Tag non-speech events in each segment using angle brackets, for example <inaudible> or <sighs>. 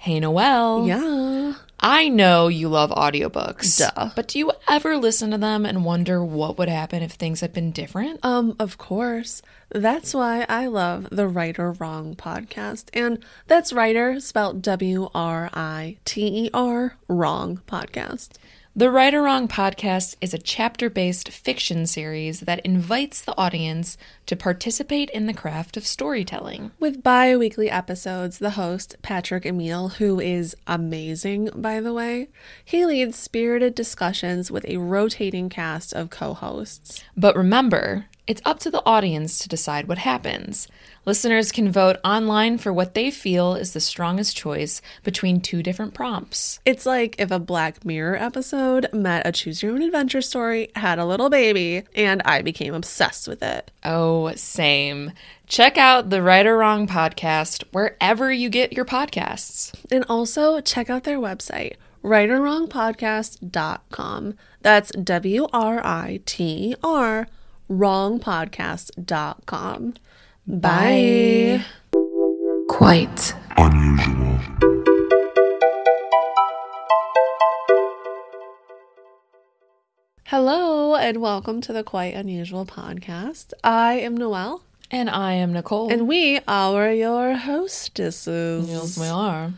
Hey, Noelle. Yeah. I know you love audiobooks. Duh. But do you ever listen to them and wonder what would happen if things had been different? Um, of course. That's why I love the Right or Wrong podcast. And that's writer spelled W R I T E R wrong podcast. The Right or Wrong podcast is a chapter based fiction series that invites the audience to participate in the craft of storytelling. With bi weekly episodes, the host, Patrick Emile, who is amazing, by the way, he leads spirited discussions with a rotating cast of co hosts. But remember, it's up to the audience to decide what happens. Listeners can vote online for what they feel is the strongest choice between two different prompts. It's like if a Black Mirror episode met a Choose Your Own Adventure story, had a little baby, and I became obsessed with it. Oh, same. Check out the Right or Wrong podcast wherever you get your podcasts. And also check out their website, rightorwrongpodcast.com. That's W R I T R wrongpodcast.com. Bye. Quite. unusual. Hello and welcome to the Quite Unusual podcast. I am Noelle And I am Nicole. and we are your hostesses. yes, we are.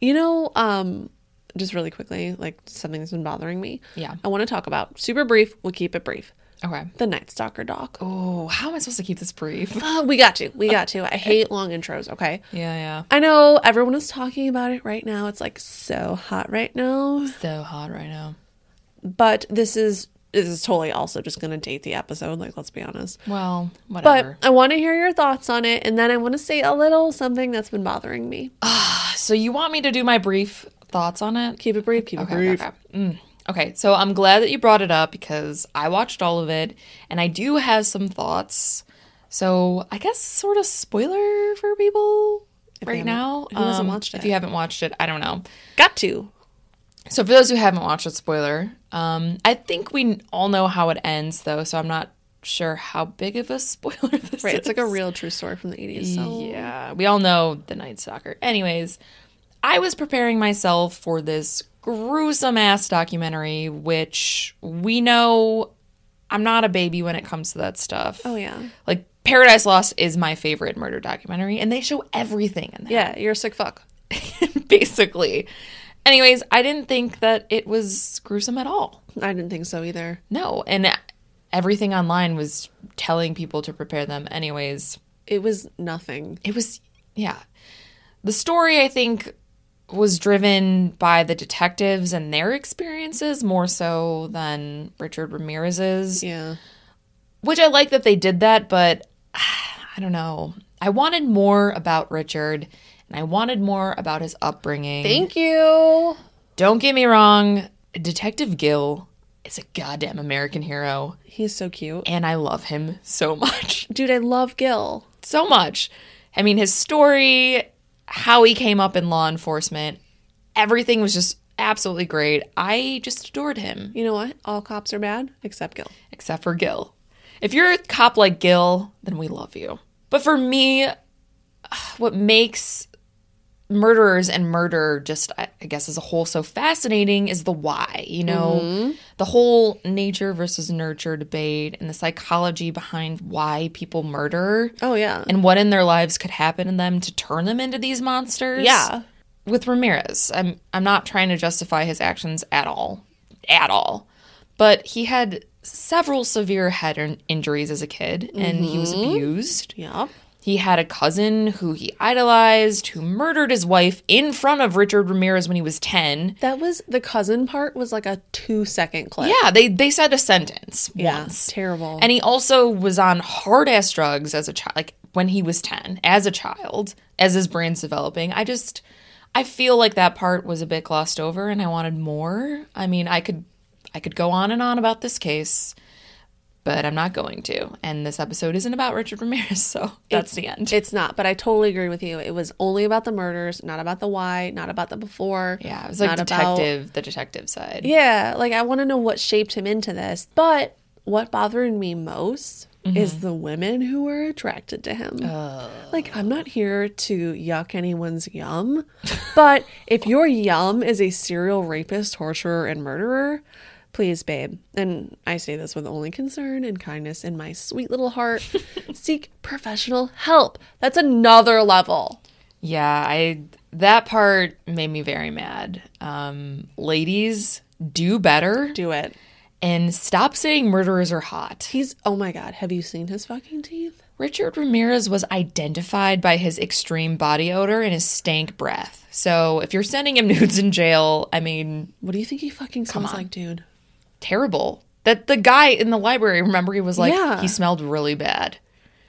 You know, um, just really quickly, like something that's been bothering me. Yeah. I want to talk about super brief. We'll keep it brief. Okay. The Night Stalker doc. Oh, how am I supposed to keep this brief? Uh, we got to. We got to. I hate long intros. Okay. Yeah, yeah. I know everyone is talking about it right now. It's like so hot right now. So hot right now. But this is this is totally also just going to date the episode. Like, let's be honest. Well, whatever. But. I want to hear your thoughts on it, and then I want to say a little something that's been bothering me. so you want me to do my brief thoughts on it? Keep it brief. Keep it Okay, brief. okay. Mm. Okay, so I'm glad that you brought it up because I watched all of it and I do have some thoughts. So I guess sort of spoiler for people right now. who hasn't Um, watched If you haven't watched it, I don't know. Got to. So for those who haven't watched it, spoiler. Um, I think we all know how it ends though, so I'm not sure how big of a <laughs> spoiler this Right. is. It's like a real true story from the 80s. So. Yeah, we all know the Night Stalker. Anyways, I was preparing myself for this gruesome ass documentary, which we know I'm not a baby when it comes to that stuff. Oh, yeah. Like Paradise Lost is my favorite murder documentary, and they show everything in there, Yeah. You're a sick fuck. <laughs> basically. Anyways, I didn't think that it was gruesome at all. I didn't think so either. No, and everything online was telling people to prepare them. Anyways, It was nothing. it was yeah the story i think was driven by the detectives and their experiences more so than richard ramirez's Yeah. which i like that they did that but <sighs> i don't know i wanted more about richard and i wanted more about his upbringing Thank you. don't get me wrong detective gil is a goddamn american hero He's so cute. and i love him so <laughs> much Dude, I love Gil. so much. I mean, his story, how he came up in law enforcement, everything was just absolutely great. I just adored him, You know what? All cops are bad except Gil. except for Gil. If you're a cop like Gil, then we love you. But for me, <sighs> what makes murderers and murder just I guess as a whole so fascinating is the why, you know, mm-hmm. the whole nature versus nurture debate and the psychology behind why people murder Oh, yeah. and what in their lives could happen to them to turn them into these monsters. Yeah. With Ramirez, I'm I'm not trying to justify his actions at all. At all. But he had several severe head injuries as a kid and he was mm-hmm. abused. Yep. He had a cousin who he idolized who murdered his wife in front of Richard Ramirez when he was 10. That was the cousin part was like a two second clip. Yeah, they they said a sentence Yeah. once. Terrible. And he also was on hard ass drugs as a child, like when he was 10, as a child, as his brain's developing. I just, I feel like that part was a bit glossed over and I wanted more. I mean, I could, I could go on and on about this case, but I'm not going to. And this episode isn't about Richard Ramirez, <laughs> so that's the end. It's not, but I totally agree with you. It was only about the murders, not about the why, not about the before. yeah, it was like not about- detective, the detective side. Yeah, like I want to know what shaped him into this. But what bothered me most is mm-hmm. the women who were attracted to him. Oh. like, I'm not here to yuck anyone's yum, <laughs> but if your yum is a serial rapist, torturer, and murderer, please, babe, and I say this with only concern and kindness in my sweet little heart, <laughs> seek professional help. That's another level. Yeah, I that part made me very mad. Um, ladies, do better Do it. and stop saying murderers are hot. He's, oh my God, have you seen his fucking teeth? Richard Ramirez was identified by his extreme body odor and his stank breath. So if you're sending him <laughs> nudes in jail, I mean, What do you think he fucking smells like, dude? Terrible. That the guy in the library, remember, he was like, Yeah. he smelled really bad.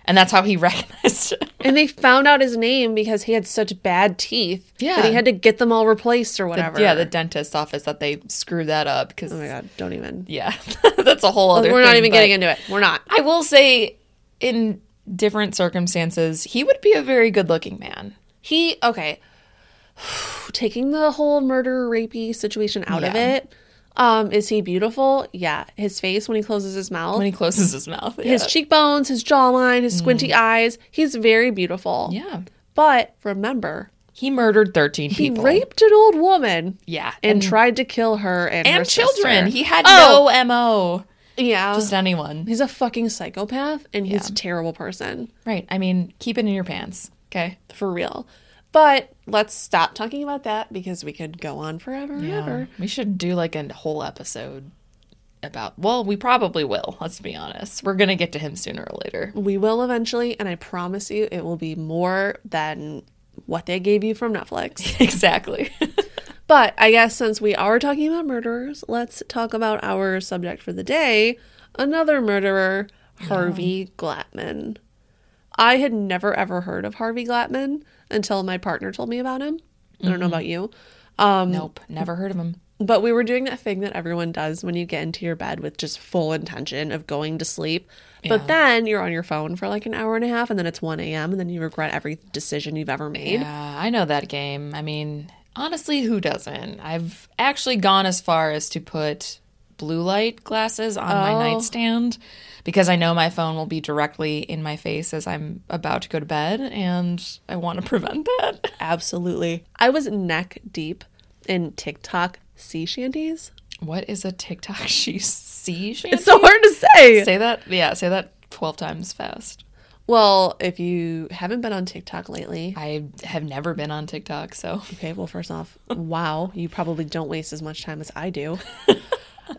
And that's how he <laughs> recognized him. And they found out his name because he had such bad teeth Yeah. that he had to get them all replaced or whatever. Yeah, the dentist office that they screwed that up because, oh my god, don't even. yeah, <laughs> that's a whole other We're not thing, even getting into it. We're not. I will say, in different circumstances, he would be a very good looking man. He okay. <sighs> Taking the whole murder rapey situation out of it. Um, is he beautiful? Yeah. His face when he closes his mouth, When he closes his mouth. his cheekbones, his jawline, his squinty eyes. He's very beautiful. yeah. But remember, He murdered 13 he people. He raped an old woman Yeah. and, tried to kill her and, her children. sister. He had Oh. no MO. yeah. Just anyone. He's a fucking psychopath and he's a terrible person. Right. I mean, keep it in your pants. Okay. For real. But let's stop talking about that because we could go on forever and ever. We should do like a whole episode about, well, we probably will. Let's be honest. We're going to get to him sooner or later. We will eventually, and I promise you it will be more than what they gave you from Netflix. <laughs> exactly. <laughs> but I guess since we are talking about murderers, let's talk about our subject for the day another murderer, Harvey Glatman. I had never ever heard of Harvey Glatman until my partner told me about him. I don't know about you. Um, nope. Never heard of him. But we were doing that thing that everyone does when you get into your bed with just full intention of going to sleep. But Yeah. then you're on your phone for like an hour and a half, and then it's 1 a.m., and then you regret every decision you've ever made. Yeah, I know that game. I mean, honestly, who doesn't? I've actually gone as far as to put blue light glasses on my Oh. nightstand because I know my phone will be directly in my face as I'm about to go to bed and I want to <laughs> prevent that. Absolutely. I was neck deep in TikTok sea shanties. What is a TikTok <laughs> she sea shanty? It's so hard to say. Say that. Yeah, say that 12 times fast. Well, if you haven't been on TikTok lately, I have never been on TikTok, so Okay, well, first off, <laughs> wow, you probably don't waste as much time as I do.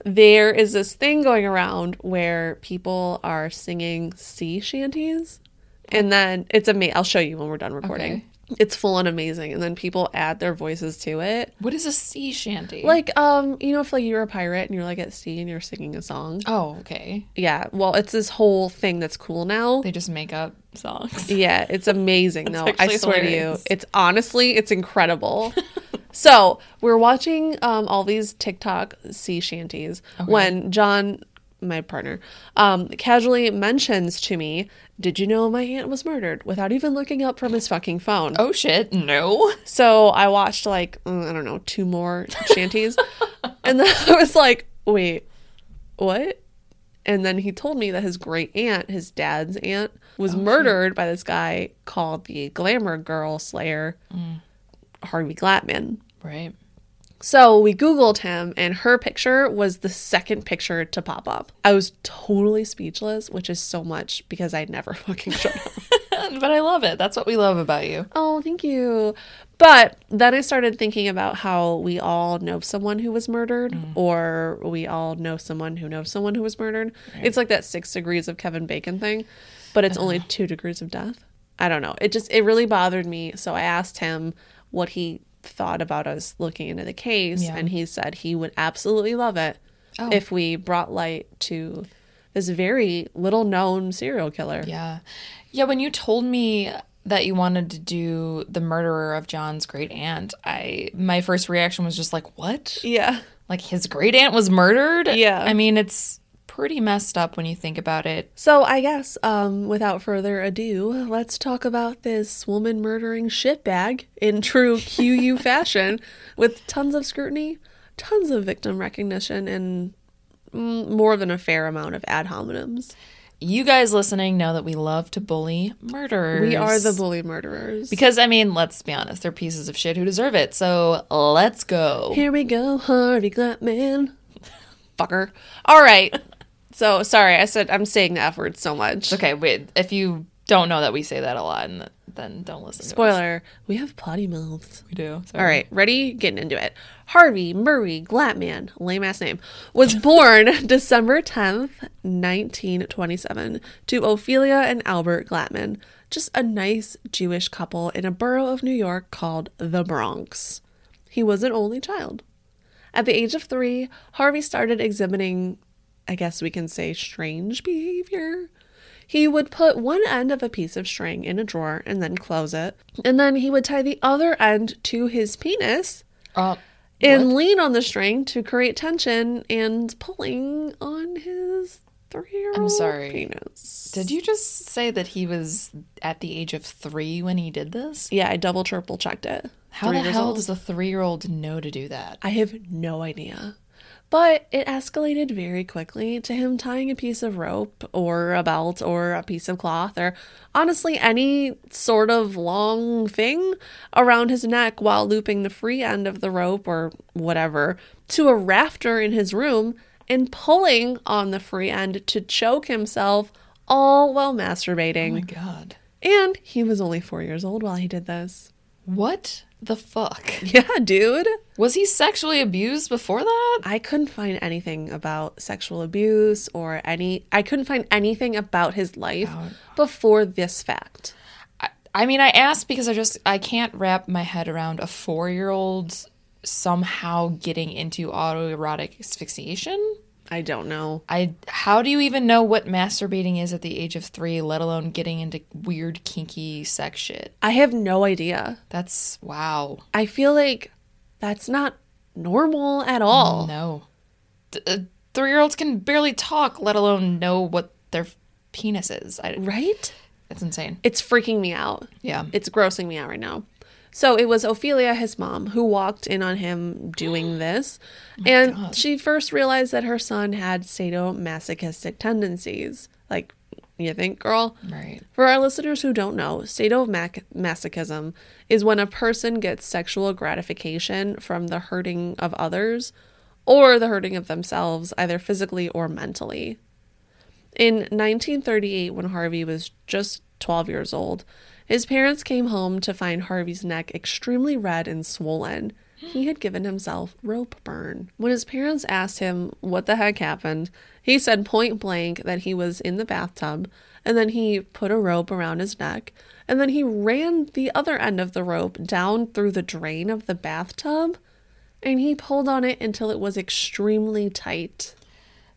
There is this thing going around where people are singing sea shanties, and then it's amazing. I'll show you when we're done recording. Okay. It's full and amazing, and then people add their voices to it. what is a sea shanty? Like, um, you know, if like you're a pirate and you're like at sea and you're singing a song. oh, okay. Yeah, well, it's this whole thing that's cool now. They just make up songs. Yeah, it's amazing <laughs> though. I swear to you. It's honestly, it's incredible. <laughs> so we're watching um, all these TikTok sea shanties when John, my partner, um, casually mentions to me, Did you know my aunt was murdered? without even looking up from his fucking phone. Oh shit, no. So I watched like, mm, I don't know, two more shanties. <laughs> and then I was like, Wait, what? And then he told me that his great aunt, his dad's aunt, was murdered by this guy called the Glamour Girl Slayer, Harvey Glatman. Right. So we Googled him, and her picture was the second picture to pop up. I was totally speechless, which is so much because I never <laughs> fucking showed up. <laughs> but I love it. That's what we love about you. Oh, thank you. But then I started thinking about how we all know someone who was murdered, mm. or we all know someone who knows someone who was murdered. It's like that six degrees of Kevin Bacon thing, but it's only uh-huh. two degrees of death. I don't know. It just, it really bothered me. So I asked him what he thought about us looking into the case, Yeah. and he said he would absolutely love it Oh. if we brought light to this very little known serial killer. Yeah. Yeah, when you told me that you wanted to do the murderer of John's great aunt, I my first reaction was just like, "What? Yeah. Like his great aunt was murdered?" Yeah. I mean, it's pretty messed up when you think about it. So I guess, um, without further ado, let's talk about this woman murdering shitbag in true <laughs> QU fashion, with tons of scrutiny, tons of victim recognition, and more than a fair amount of ad hominems. you guys listening know that we love to bully murderers. We are the bully murderers. Because, I mean, let's be honest, they're pieces of shit who deserve it. So let's go. Here we go, Harvey Glatman. <laughs> Fucker. All right. So sorry, I said I'm saying the F word so much. Okay, wait. If you don't know that we say that a lot, and then don't listen. Spoiler, we have potty mouths. We do. All right, ready? Getting into it. Harvey Murray Glatman, lame ass name, was <laughs> born December 10th, 1927, to Ophelia and Albert Glatman, just a nice Jewish couple in a borough of New York called the Bronx. He was an only child. At the age of three, Harvey started exhibiting, I guess we can say, strange behavior. He would put one end of a piece of string in a drawer and then close it. And then he would tie the other end to his penis Uh, and lean on the string to create tension and pulling on his three year old I'm sorry. penis. did you just say that he was at the age of three when he did this? Yeah, I double triple checked it. How the hell old. does a three year old know to do that? I have no idea. But it escalated very quickly to him tying a piece of rope or a belt or a piece of cloth or honestly any sort of long thing around his neck while looping the free end of the rope or whatever to a rafter in his room and pulling on the free end to choke himself all while masturbating. Oh my god. and he was only four years old while he did this. What the fuck? <laughs> Yeah, dude. Was he sexually abused before that? I couldn't find anything about sexual abuse or any I couldn't find anything about his life before this fact. I, I mean, I asked because I just I can't wrap my head around a four year old somehow getting into autoerotic asphyxiation. I don't know. I how do you even know what masturbating is at the age of three, let alone getting into weird kinky sex shit? I have no idea. That's wow. I feel like that's not normal at all. No, uh, three year olds can barely talk, let alone know what their penis is. I, Right? it's insane. It's freaking me out. Yeah. It's grossing me out right now. So it was Ophelia, his mom, who walked in on him doing <gasps> this. Oh and she first realized that her son had sadomasochistic tendencies. Like, you think, girl? Right. For our listeners who don't know, sadomasochism is when a person gets sexual gratification from the hurting of others or the hurting of themselves, either physically or mentally. In 1938, when Harvey was just 12 years old, his parents came home to find Harvey's neck extremely red and swollen. He had given himself rope burn. When his parents asked him what the heck happened, he said point blank that he was in the bathtub and then he put a rope around his neck and then he ran the other end of the rope down through the drain of the bathtub and he pulled on it until it was extremely tight.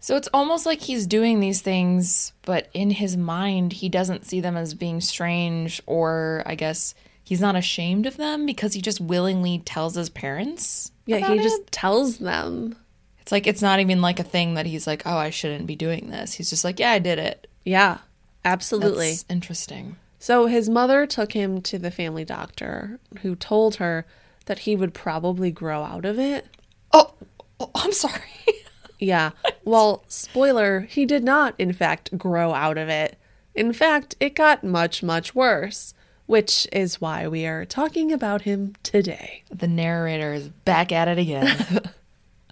So it's almost like he's doing these things, but in his mind, he doesn't see them as being strange, or I guess he's not ashamed of them because he just willingly tells his parents. Yeah, he it. just tells them. It's like it's not even like a thing that he's like, oh, I shouldn't be doing this. He's just like, yeah, I did it. Yeah, absolutely. That's interesting. So his mother took him to the family doctor, who told her that he would probably grow out of it. Oh, oh I'm sorry. <laughs> Yeah. <laughs> Well, spoiler, he did not, in fact, grow out of it. In fact, it got much, much worse, which is why we are talking about him today. the narrator is back at it again.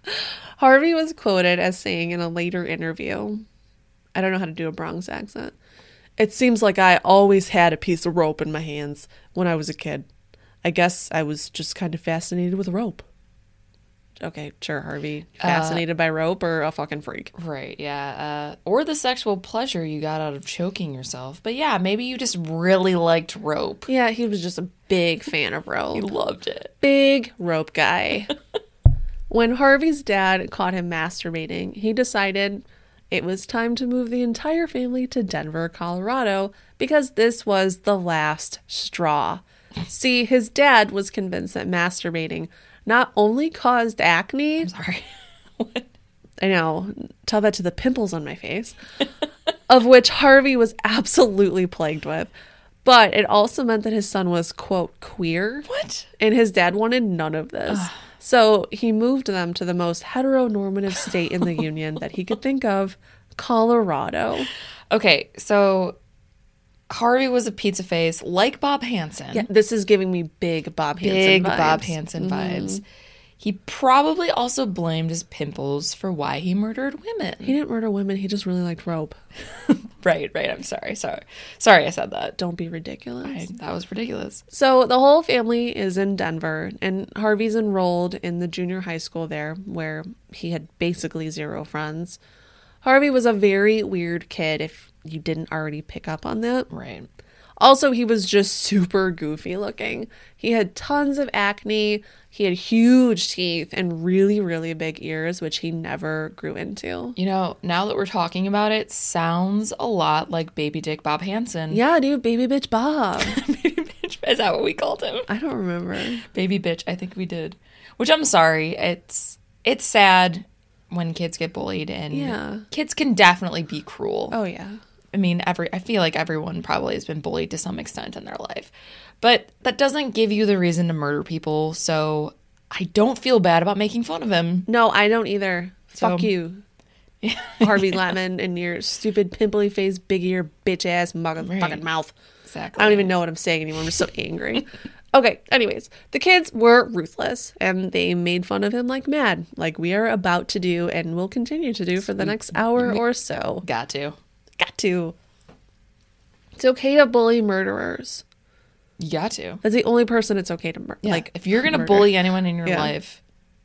<laughs> Harvey was quoted as saying in a later interview, I don't know how to do a Bronx accent. It seems like I always had a piece of rope in my hands when I was a kid. I guess I was just kind of fascinated with rope. Okay, sure, Harvey. Fascinated by rope or a fucking freak? right, yeah. Uh, or the sexual pleasure you got out of choking yourself. But yeah, maybe you just really liked rope. Yeah, he was just a big fan of rope. he loved it. big rope guy. <laughs> when Harvey's dad caught him masturbating, he decided it was time to move the entire family to Denver, Colorado, because this was the last straw. See, his dad was convinced that masturbating not only caused acne, Sorry. <laughs> I know, tell that to the pimples on my face, <laughs> of which Harvey was absolutely plagued with, but it also meant that his son was, quote, queer. what? And his dad wanted none of this. So he moved them to the most heteronormative state in the <laughs> Union that he could think of Colorado. Okay, so Harvey was a pizza face like Bob Hansen. Yeah, this is giving me big Bob Hansen big vibes. Mm-hmm. Bob Hansen vibes. He probably also blamed his pimples for why he murdered women. He didn't murder women. He just really liked rope. <laughs> right, right. I'm sorry. Sorry. Sorry I said that. Don't be ridiculous. I, that was ridiculous. So the whole family is in Denver, and Harvey's enrolled in the junior high school there, where he had basically zero friends. Harvey was a very weird kid, if you didn't already pick up on that. Right. Also, he was just super goofy looking. He had tons of acne, he had huge teeth, and really, really big ears, which he never grew into. You know, now that we're talking about it, sounds a lot like Baby Dick Bob Hansen. Yeah, dude, baby bitch Bob. <laughs> Baby bitch. Is that what we called him? I don't remember. Baby bitch. I think we did. Which I'm sorry. It's it's sad when kids get bullied and Yeah. kids can definitely be cruel. Oh, yeah. I mean, every I feel like everyone probably has been bullied to some extent in their life. But that doesn't give you the reason to murder people, so I don't feel bad about making fun of him. No, I don't either. Fuck So- you. <laughs> Harvey Lemon and your stupid pimply face, big ear, bitch ass motherfucking Right. mouth. Exactly. I don't even know what I'm saying anymore. I'm so angry. <laughs> Okay, anyways, the kids were ruthless and they made fun of him like mad, like we are about to do and will continue to do for the next hour or so. got to. Got to. It's okay to bully murderers. You got to. That's the only person it's okay to murder. Like Like, if you're gonna murder. bully anyone in your Yeah. life,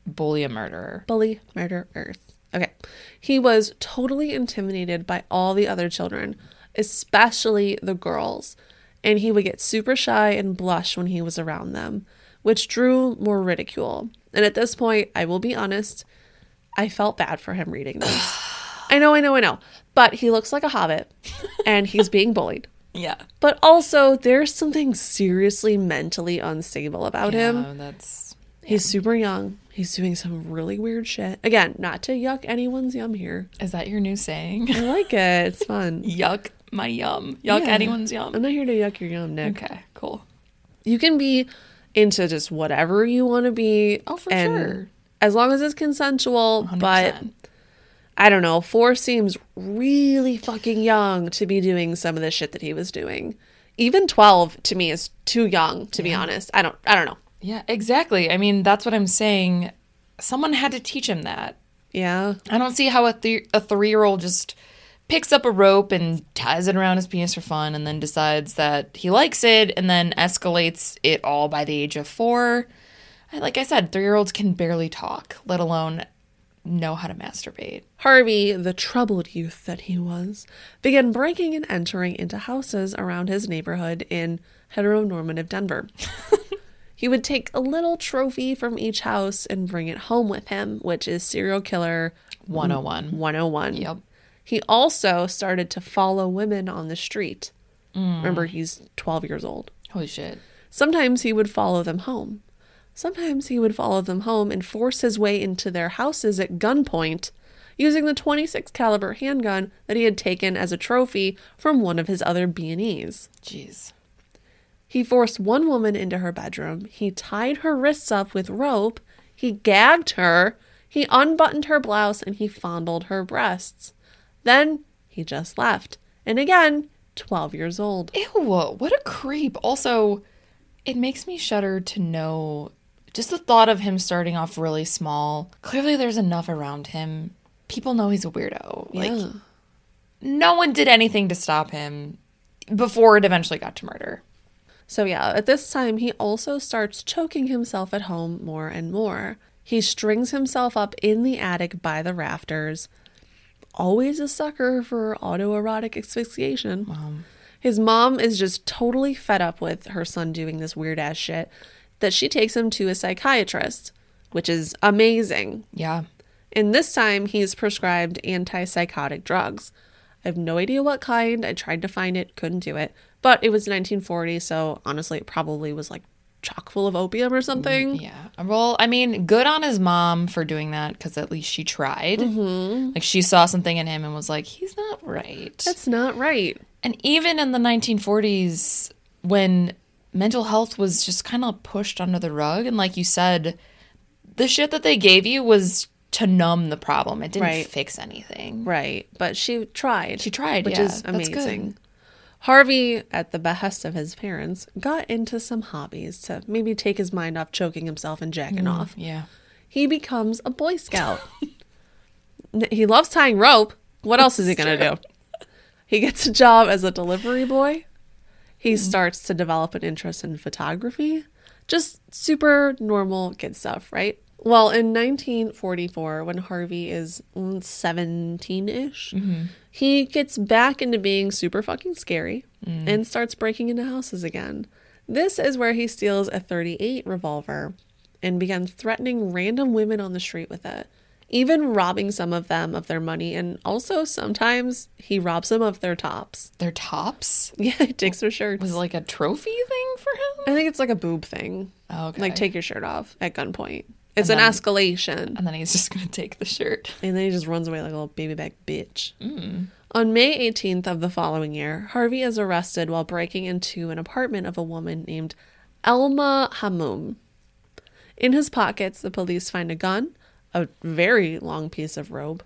bully a murderer. bully, murder, earth. Okay. He was totally intimidated by all the other children, especially the girls, and he would get super shy and blush when he was around them, which drew more ridicule. And at this point, I will be honest, I felt bad for him reading this. <sighs> <sighs> <sighs> I know, I know, I know. But he looks like a hobbit and he's <laughs> being bullied. Yeah. But also, there's something seriously mentally unstable about him. Yeah, that's He's super young. He's doing some really weird shit. Again, not to yuck anyone's yum here. is that your new saying? I like it. It's <laughs> fun. Yuck my yum. Yuck Yeah. anyone's yum. I'm not here to yuck your yum, Nick. Okay, cool. You can be into just whatever you want to be. Oh, for sure. As long as it's consensual. 100%. But I don't know. Four seems really fucking young to be doing some of the shit that he was doing. Even 12 to me is too young, to be honest. I don't I don't know. Yeah, exactly. I mean, that's what I'm saying. Someone had to teach him that. Yeah. I don't see how a, th- a three year old just picks up a rope and ties it around his penis for fun and then decides that he likes it and then escalates it all by the age of four. Like I said, three year olds can barely talk, let alone know how to masturbate. Harvey, the troubled youth that he was, began breaking and entering into houses around his neighborhood in heteronormative Denver. <laughs> he would take a little trophy from each house and bring it home with him, which is serial killer 101. 101. Yep. He also started to follow women on the street. Mm. Remember, he's 12 years old. Holy shit. Sometimes he would follow them home. Sometimes he would follow them home and force his way into their houses at gunpoint using the 26 caliber handgun that he had taken as a trophy from one of his other B&Es. Jeez. He forced one woman into her bedroom. He tied her wrists up with rope. He gagged her. He unbuttoned her blouse and he fondled her breasts. Then he just left. And again, 12 years old. Ew, what a creep. Also, it makes me shudder to know just the thought of him starting off really small. Clearly, there's enough around him. People know he's a weirdo. Like, no one did anything to stop him before it eventually got to murder. So, yeah, at this time, he also starts choking himself at home more and more. He strings himself up in the attic by the rafters. Always a sucker for autoerotic asphyxiation. His mom is just totally fed up with her son doing this weird ass shit that she takes him to a psychiatrist, which is amazing. Yeah. And this time he's prescribed antipsychotic drugs. I have no idea what kind. I tried to find it, couldn't do it. But it was 1940, so honestly, it probably was like chock full of opium or something. Yeah. Well, I mean, good on his mom for doing that because at least she tried. Mm-hmm. Like, she saw something in him and was like, he's not right. That's not right. And even in the 1940s, when mental health was just kind of pushed under the rug, and like you said, the shit that they gave you was to numb the problem. It didn't Right. fix anything. Right. But she tried. She tried, which yeah. is amazing. Harvey, at the behest of his parents, got into some hobbies to maybe take his mind off choking himself and jacking mm, off. Yeah. He becomes a Boy Scout. He loves tying rope. What else is he going to do? He gets a job as a delivery boy. He mm-hmm. starts to develop an interest in photography. Just super normal kid stuff, right? Well, in 1944, when Harvey is 17 ish, mm-hmm. he gets back into being super fucking scary mm. and starts breaking into houses again. This is where he steals a 38 revolver and begins threatening random women on the street with it, even robbing some of them of their money. And also, sometimes he robs them of their tops. Their tops? Yeah, he takes their shirts. Was it like a trophy thing for him? I think it's like a boob thing. Oh, okay. Like, take your shirt off at gunpoint. It's And an then- escalation. and then he's <laughs> just going to take the shirt. And then he just runs away like a little baby back bitch. Mm. On May 18th of the following year, Harvey is arrested while breaking into an apartment of a woman named Elma Hamoum. In his pockets, the police find a gun, a very long piece of robe.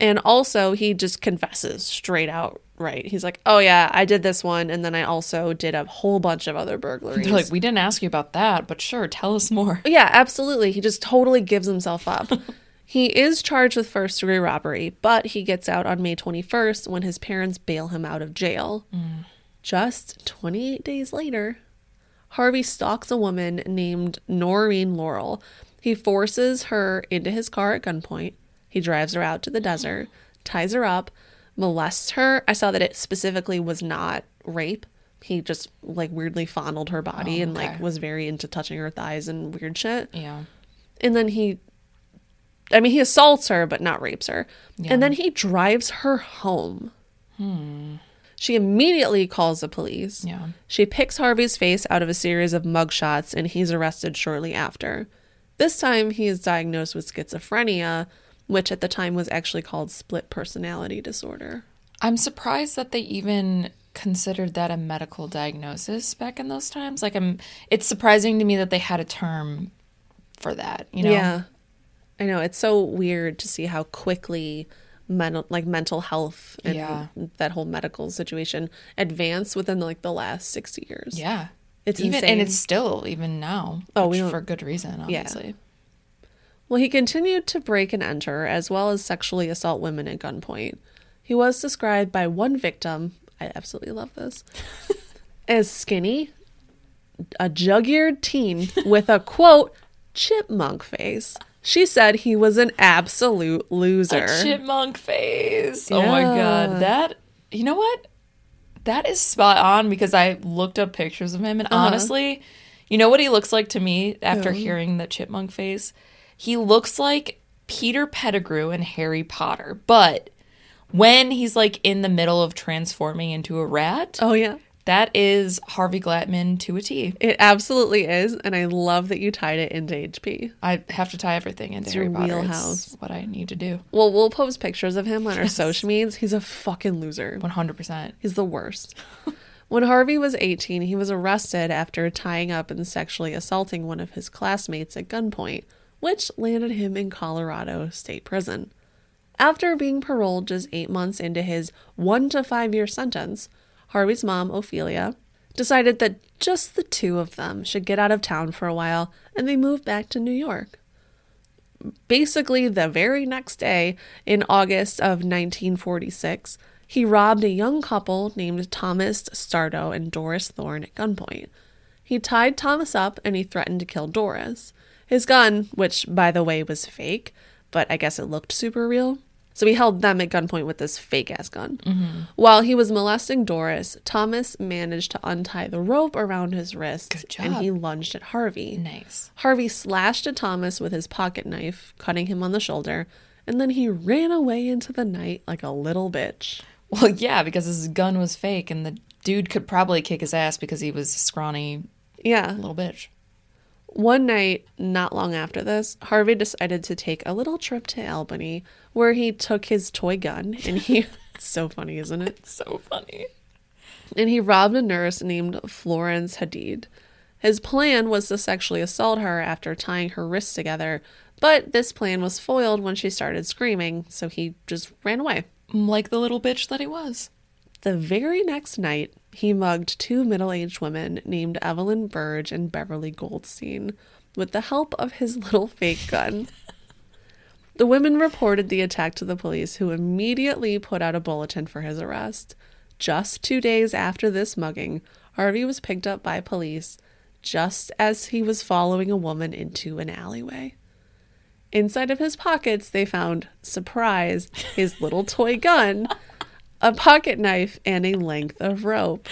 and also he just confesses straight out right. He's like, "Oh yeah, I did this one, and then I also did a whole bunch of other burglaries." They're like, we didn't ask you about that, but sure, tell us more. <laughs> Yeah, absolutely. He just totally gives himself up. <laughs> he is charged with first degree robbery, but he gets out on May 21st when his parents bail him out of jail. Mm. Just 28 days later, Harvey stalks a woman named Noreen Laurel. He forces her into his car at gunpoint. He drives her out to the desert, ties her up, molests her. I saw that it specifically was not rape. He just like weirdly fondled her body Oh, and like was very into touching her thighs and weird shit. Yeah. And then he I mean he assaults her but not rapes her. Yeah. And then he drives her home. Hmm. She immediately calls the police. Yeah. She picks Harvey's face out of a series of mugshots and he's arrested shortly after. This time he is diagnosed with schizophrenia, which at the time was actually called split personality disorder. I'm surprised that they even considered that a medical diagnosis back in those times. Like, I'm. It's surprising to me that they had a term for that. You know. Yeah. I know it's so weird to see how quickly mental like mental health and Yeah. that whole medical situation advanced within like the last 60 years. Yeah. It's even, insane. and it's still even now. Oh, we don't- for good reason, obviously. Well, he continued to break and enter as well as sexually assault women at gunpoint. He was described by one victim, I absolutely love this, <laughs> as skinny, a jug-eared teen with a quote chipmunk face. She said he was an absolute loser. A chipmunk face. Oh my god, that. You know what? That is spot on because I looked up pictures of him, and Uh-huh. honestly, you know what he looks like to me after hearing the chipmunk face. He looks like Peter Pettigrew in Harry Potter, but when he's like in the middle of transforming into a rat, oh yeah. That is Harvey Glatman to a T. It absolutely is, and I love that you tied it into HP. I have to tie everything into It's Harry your Potter. wheelhouse. It's what I need to do. Well, we'll post pictures of him on our social medias. He's a fucking loser. One hundred percent. He's the worst. when Harvey was 18, he was arrested after tying up and sexually assaulting one of his classmates at gunpoint, which landed him in Colorado State Prison. After being paroled just eight months into his one to five year sentence, Harvey's mom, Ophelia, decided that just the two of them should get out of town for a while and they moved back to New York basically the very next day in August of 1946, he robbed a young couple named Thomas Stardo and Doris Thorne at gunpoint. He tied Thomas up and he threatened to kill Doris. His gun, which by the way was fake, but I guess it looked super real. So he held them at gunpoint with this fake ass gun. While he was molesting Doris, Thomas managed to untie the rope around his wrist and he lunged at Harvey. Nice. Harvey slashed at Thomas with his pocket knife, cutting him on the shoulder, and then he ran away into the night like a little bitch. Well, yeah, because his gun was fake, and the dude could probably kick his ass because he was scrawny Yeah. little bitch. One night, not long after this, Harvey decided to take a little trip to Albany where he took his toy gun and he. <laughs> it's so funny, isn't it? So funny. and he robbed a nurse named Florence Hadid. His plan was to sexually assault her after tying her wrists together, but this plan was foiled when she started screaming, so he just ran away. Like the little bitch that he was. The very next night, he mugged two middle aged women named Evelyn Burge and Beverly Goldstein with the help of his little fake gun. <laughs> the women reported the attack to the police, who immediately put out a bulletin for his arrest. Just two days after this mugging, Harvey was picked up by police just as he was following a woman into an alleyway. Inside of his pockets, they found, surprise, his little toy gun, <laughs> a pocket knife, and a length of rope.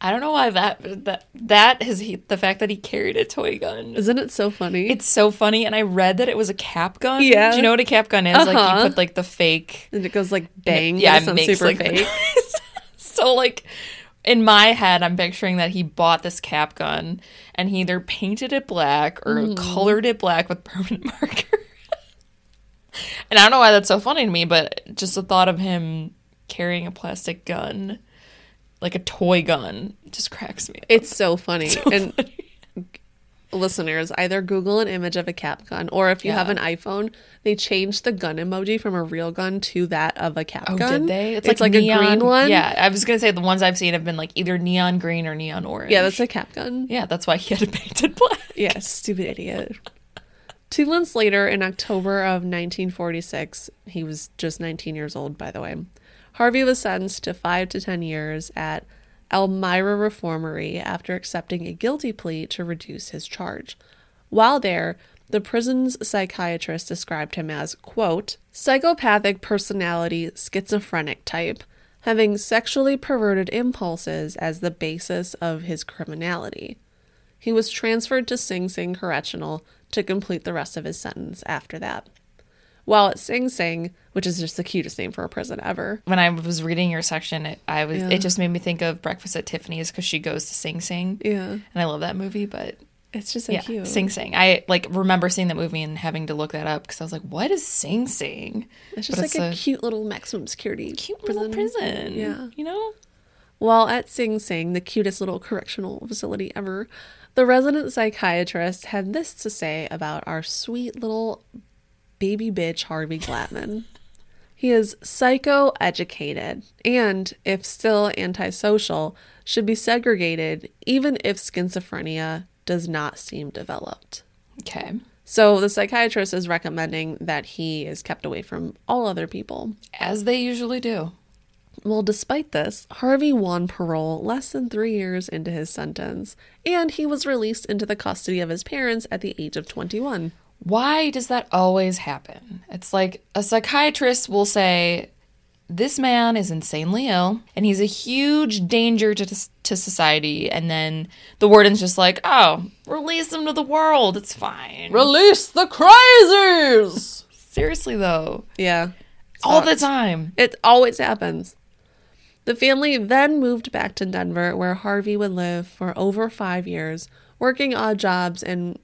I don't know why that that that is he, the fact that he carried a toy gun. Isn't it so funny? It's so funny, and I read that it was a cap gun. Yeah. Do you know what a cap gun is? Like Uh-huh. you put like the fake. and it goes like bang. yeah, it it makes super like fake. <laughs> so like in my head, I'm picturing that he bought this cap gun and he either painted it black or Mm. colored it black with <laughs> permanent marker. and I don't know why that's so funny to me, but just the thought of him carrying a plastic gun, like a toy gun, just cracks me. up. It's so funny. <laughs> So and funny. listeners, either Google an image of a cap gun, or if you have an iPhone, they changed the gun emoji from a real gun to that of a cap Oh, gun. did they? It's, like, a green one. Yeah, I was gonna say the ones I've seen have been like either neon green or neon orange. Yeah, that's a cap gun. yeah. That's why he had it painted black. Yeah, stupid idiot. Two months later, in October of 1946, he was just 19 years old, by the way. Harvey was sentenced to five to 10 years at Elmira Reformatory after accepting a guilty plea to reduce his charge. While there, the prison's psychiatrist described him as, quote, psychopathic personality schizophrenic type, having sexually perverted impulses as the basis of his criminality. He was transferred to Sing Sing Correctional to complete the rest of his sentence after that. While at Sing Sing, which is just the cutest name for a prison ever, when I was reading your section, it, I was Yeah. it just made me think of Breakfast at Tiffany's because she goes to Sing Sing, yeah, and I love that movie. But it's just so yeah, cute. Sing Sing. I like remember seeing that movie and having to look that up because I was like, "What is Sing Sing?" It's just But like a, cute little maximum security cute little prison. Yeah. you know. While at Sing Sing, the cutest little correctional facility ever, the resident psychiatrist had this to say about our sweet little baby bitch Harvey Glatman. he is psycho-educated and, if still antisocial, should be segregated even if schizophrenia does not seem developed. Okay, So the psychiatrist is recommending that he is kept away from all other people. as they usually do. Well, despite this, Harvey won parole less than three years into his sentence, and he was released into the custody of his parents at the age of 21. Why does that always happen? It's like a psychiatrist will say, This man is insanely ill and he's a huge danger to, to society. And then the warden's just like, Oh, release him to the world. It's fine. Release the crazies! <laughs> Seriously, though, Yeah. all the time. It always happens. The family then moved back to Denver, where Harvey would live for over five years, working odd jobs and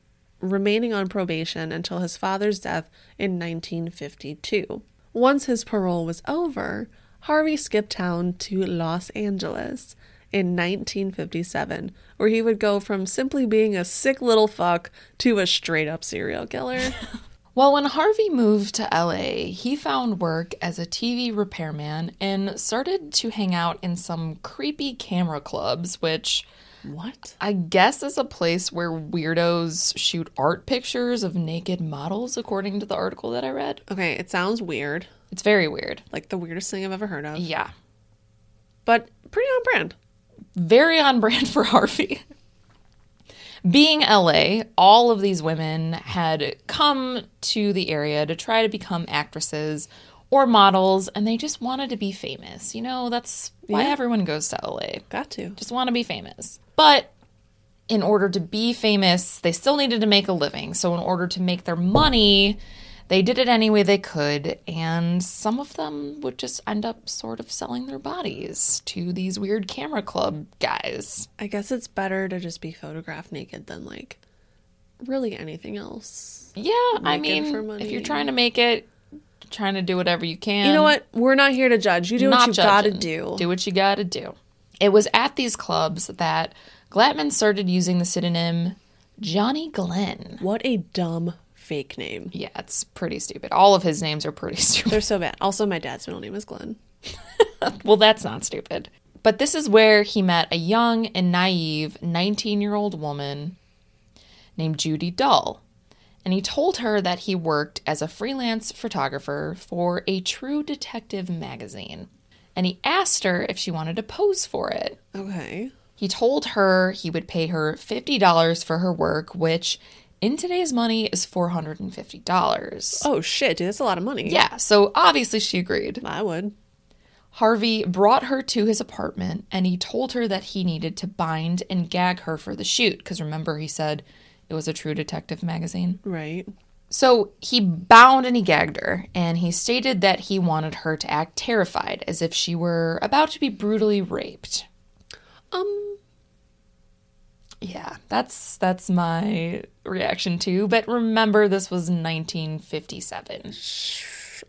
remaining on probation until his father's death in 1952. Once his parole was over, Harvey skipped town to Los Angeles in 1957, where he would go from simply being a sick little fuck to a straight up serial killer. <laughs> Well, when Harvey moved to LA, he found work as a TV repairman and started to hang out in some creepy camera clubs, which what? I guess is a place where weirdos shoot art pictures of naked models, according to the article that I read. Okay, it sounds weird. It's very weird. Like the weirdest thing I've ever heard of. Yeah. But pretty on brand. Very on brand <laughs> for Harvey. Being LA, all of these women had come to the area to try to become actresses or models, and they just wanted to be famous. You know, that's why Yeah. everyone goes to LA. Got to. just want to be famous. But in order to be famous, they still needed to make a living. So, in order to make their money, they did it any way they could. And some of them would just end up sort of selling their bodies to these weird camera club guys. I guess it's better to just be photographed naked than like really anything else. Yeah, I mean, money. if you're trying to make it, trying to do whatever you can. You know what? We're not here to judge. You do what not you gotta do. Do what you gotta do. It was at these clubs that Glatman started using the pseudonym Johnny Glenn. What a dumb fake name. Yeah, it's pretty stupid. All of his names are pretty <laughs> stupid. They're so bad. Also, my dad's middle name is Glenn. <laughs> well, that's not stupid. But this is where he met a young and naive 19 year old woman named Judy Dull. And he told her that he worked as a freelance photographer for a True Detective magazine. And he asked her if she wanted to pose for it. Okay. He told her he would pay her $50 for her work, which in today's money is $450. Oh shit, dude, that's a lot of money. Yeah, so obviously she agreed. I would. Harvey brought her to his apartment and he told her that he needed to bind and gag her for the shoot because remember he said it was a true detective magazine. Right. So he bound and he gagged her and he stated that he wanted her to act terrified as if she were about to be brutally raped. Um. Yeah, that's that's my reaction too, but remember this was 1957.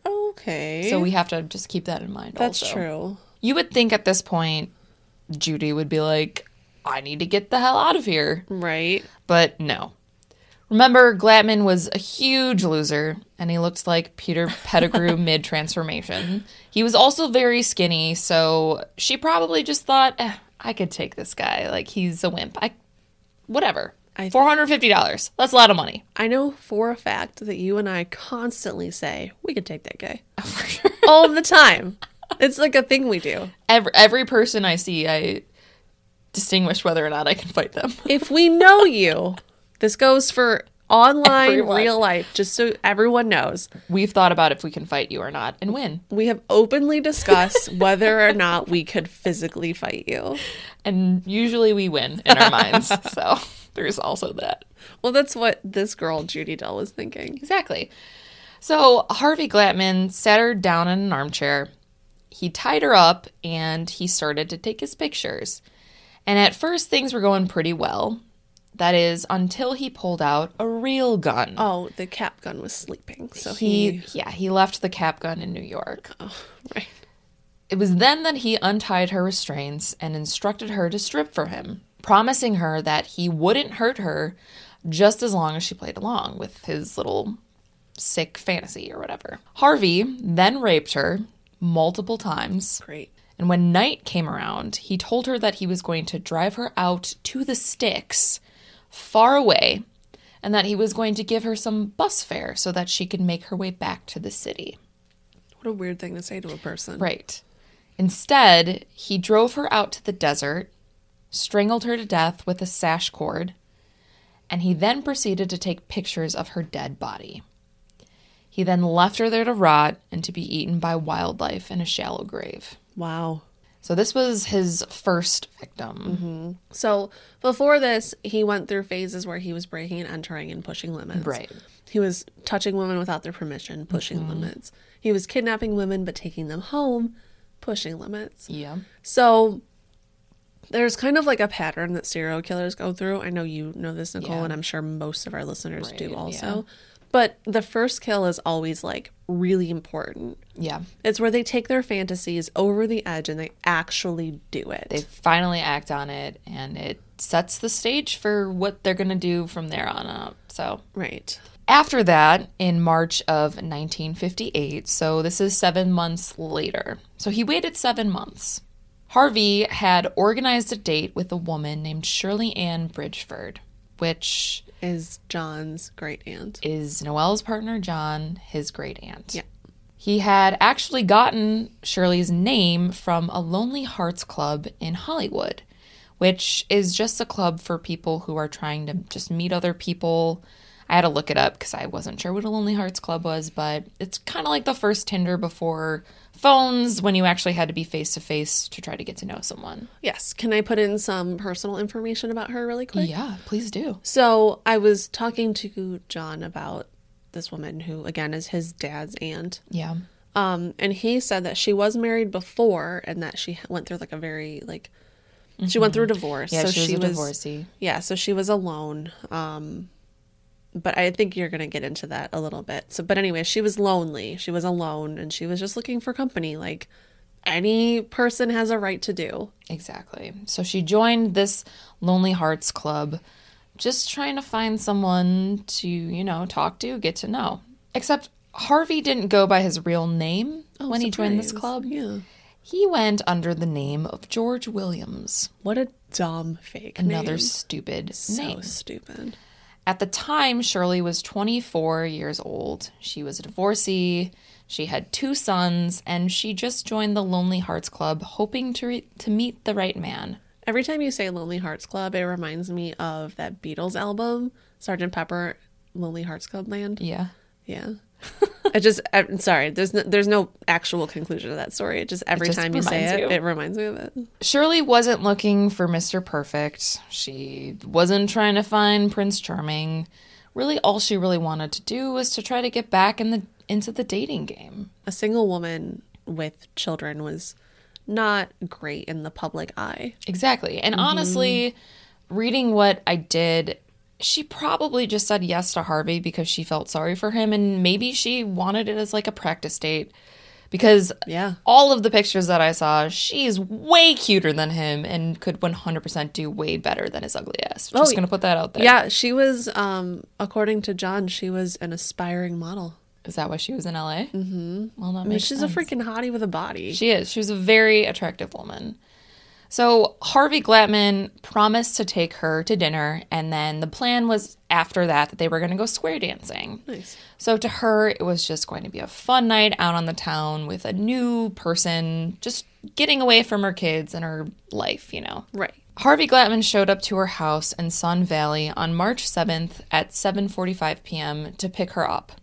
Okay. So we have to just keep that in mind That's also. true. You would think at this point Judy would be like, I need to get the hell out of here. Right. But no. Remember, Glatman was a huge loser, and he looked like Peter Pettigrew <laughs> mid transformation. He was also very skinny, so she probably just thought, eh, I could take this guy. Like, he's a wimp. I, whatever. I- $450. That's a lot of money. I know for a fact that you and I constantly say we could take that guy <laughs> all the time. It's like a thing we do. Every, every person I see, I distinguish whether or not I can fight them. If we know you, this goes for online, Everyone. real life, just so everyone knows. We've thought about if we can fight you or not and win. We have openly discussed <laughs> whether or not we could physically fight you. And usually we win in our minds. <laughs> So there's also that. Well, that's what this girl, Judy Dull, was thinking. Exactly. So Harvey Glatman sat her down in an armchair. He tied her up and he started to take his pictures. And at first, things were going pretty well. That is, until he pulled out a real gun. Oh, the cap gun was sleeping. So he, he. yeah, he left the cap gun in New York. Oh, right. It was then that he untied her restraints and instructed her to strip for him, promising her that he wouldn't hurt her just as long as she played along with his little sick fantasy or whatever. Harvey then raped her multiple times, Great. and when night came around, he told her that he was going to drive her out to the sticks far away and that he was going to give her some bus fare so that she could make her way back to the city. What a weird thing to say to a person. Right. Instead, he drove her out to the desert, strangled her to death with a sash cord, and he then proceeded to take pictures of her dead body. He then left her there to rot and to be eaten by wildlife in a shallow grave. Wow. So, this was his first victim. Mm-hmm. So before this, he went through phases where he was breaking and entering and pushing limits. Right. He was touching women without their permission, pushing mm-hmm. limits. He was kidnapping women but taking them home, pushing limits. Yeah. So there's kind of like a pattern that serial killers go through. I know you know this, Nicole, Yeah. and I'm sure most of our listeners do Right, also. But the first kill is always like really important. Yeah. It's where they take their fantasies over the edge and they actually do it. They finally act on it, and it sets the stage for what they're going to do from there on up. So, right. After that, in March of 1958, so this is seven months later. So he waited seven months. Harvey had organized a date with a woman named Shirley Ann Bridgeford, which Is John's great aunt. is Noelle's partner, John, his great aunt. Yeah. He had actually gotten Shirley's name from a Lonely Hearts Club in Hollywood, which is just a club for people who are trying to just meet other people. I had to look it up because I wasn't sure what a Lonely Hearts Club was, but it's kind of like the first Tinder before phones when you actually had to be face to face to try to get to know someone. Yes. Can I put in some personal information about her really quick? Yeah, please do. So I was talking to John about this woman who, again, is his dad's aunt. Yeah. Um, and he said that she was married before and that she went through like a very like she went through a divorce. Yeah, so she was a divorcee. Yeah, so she was alone. Um, but I think you're gonna get into that a little bit. So, but anyway, she was lonely. She was alone, and she was just looking for company, like any person has a right to do. Exactly. So she joined this Lonely Hearts Club, just trying to find someone to, you know, talk to, get to know. Except Harvey didn't go by his real name oh, when he joined this club. Yeah. He went under the name of George Williams, What a dumb fake another name. stupid so name. stupid. At the time, Shirley was 24 years old. She was a divorcee. She had two sons, and she just joined the Lonely Hearts Club, hoping to re- to meet the right man. Every time you say Lonely Hearts Club, it reminds me of that Beatles album, Sergeant Pepper, Lonely Hearts Club Land. Yeah. Yeah. I just, I'm sorry. There's no, there's no actual conclusion to that story. It just every just time you say it, you. it reminds me of it. Shirley wasn't looking for Mr. Perfect. She wasn't trying to find Prince Charming. Really, all she really wanted to do was to try to get back in the into the dating game. A single woman with children was not great in the public eye. Exactly. And mm-hmm. honestly, reading what I did, she probably just said yes to Harvey because she felt sorry for him and maybe she wanted it as like a practice date because Yeah. all of the pictures that I saw, she's way cuter than him and could 100% do way better than his ugly ass. Just Oh, going to put that out there. Yeah, she was, um, according to John, she was an aspiring model. Is that why she was in LA? Mm-hmm. Well, that I mean, she's sense. a freaking hottie with a body. She is. She was a very attractive woman. So Harvey Glatman promised to take her to dinner, and then the plan was after that that they were going to go square dancing. nice. So to her, it was just going to be a fun night out on the town with a new person, just getting away from her kids and her life, you know. Right. Harvey Glatman showed up to her house in Sun Valley on March 7th at 7:45 p.m. to pick her up.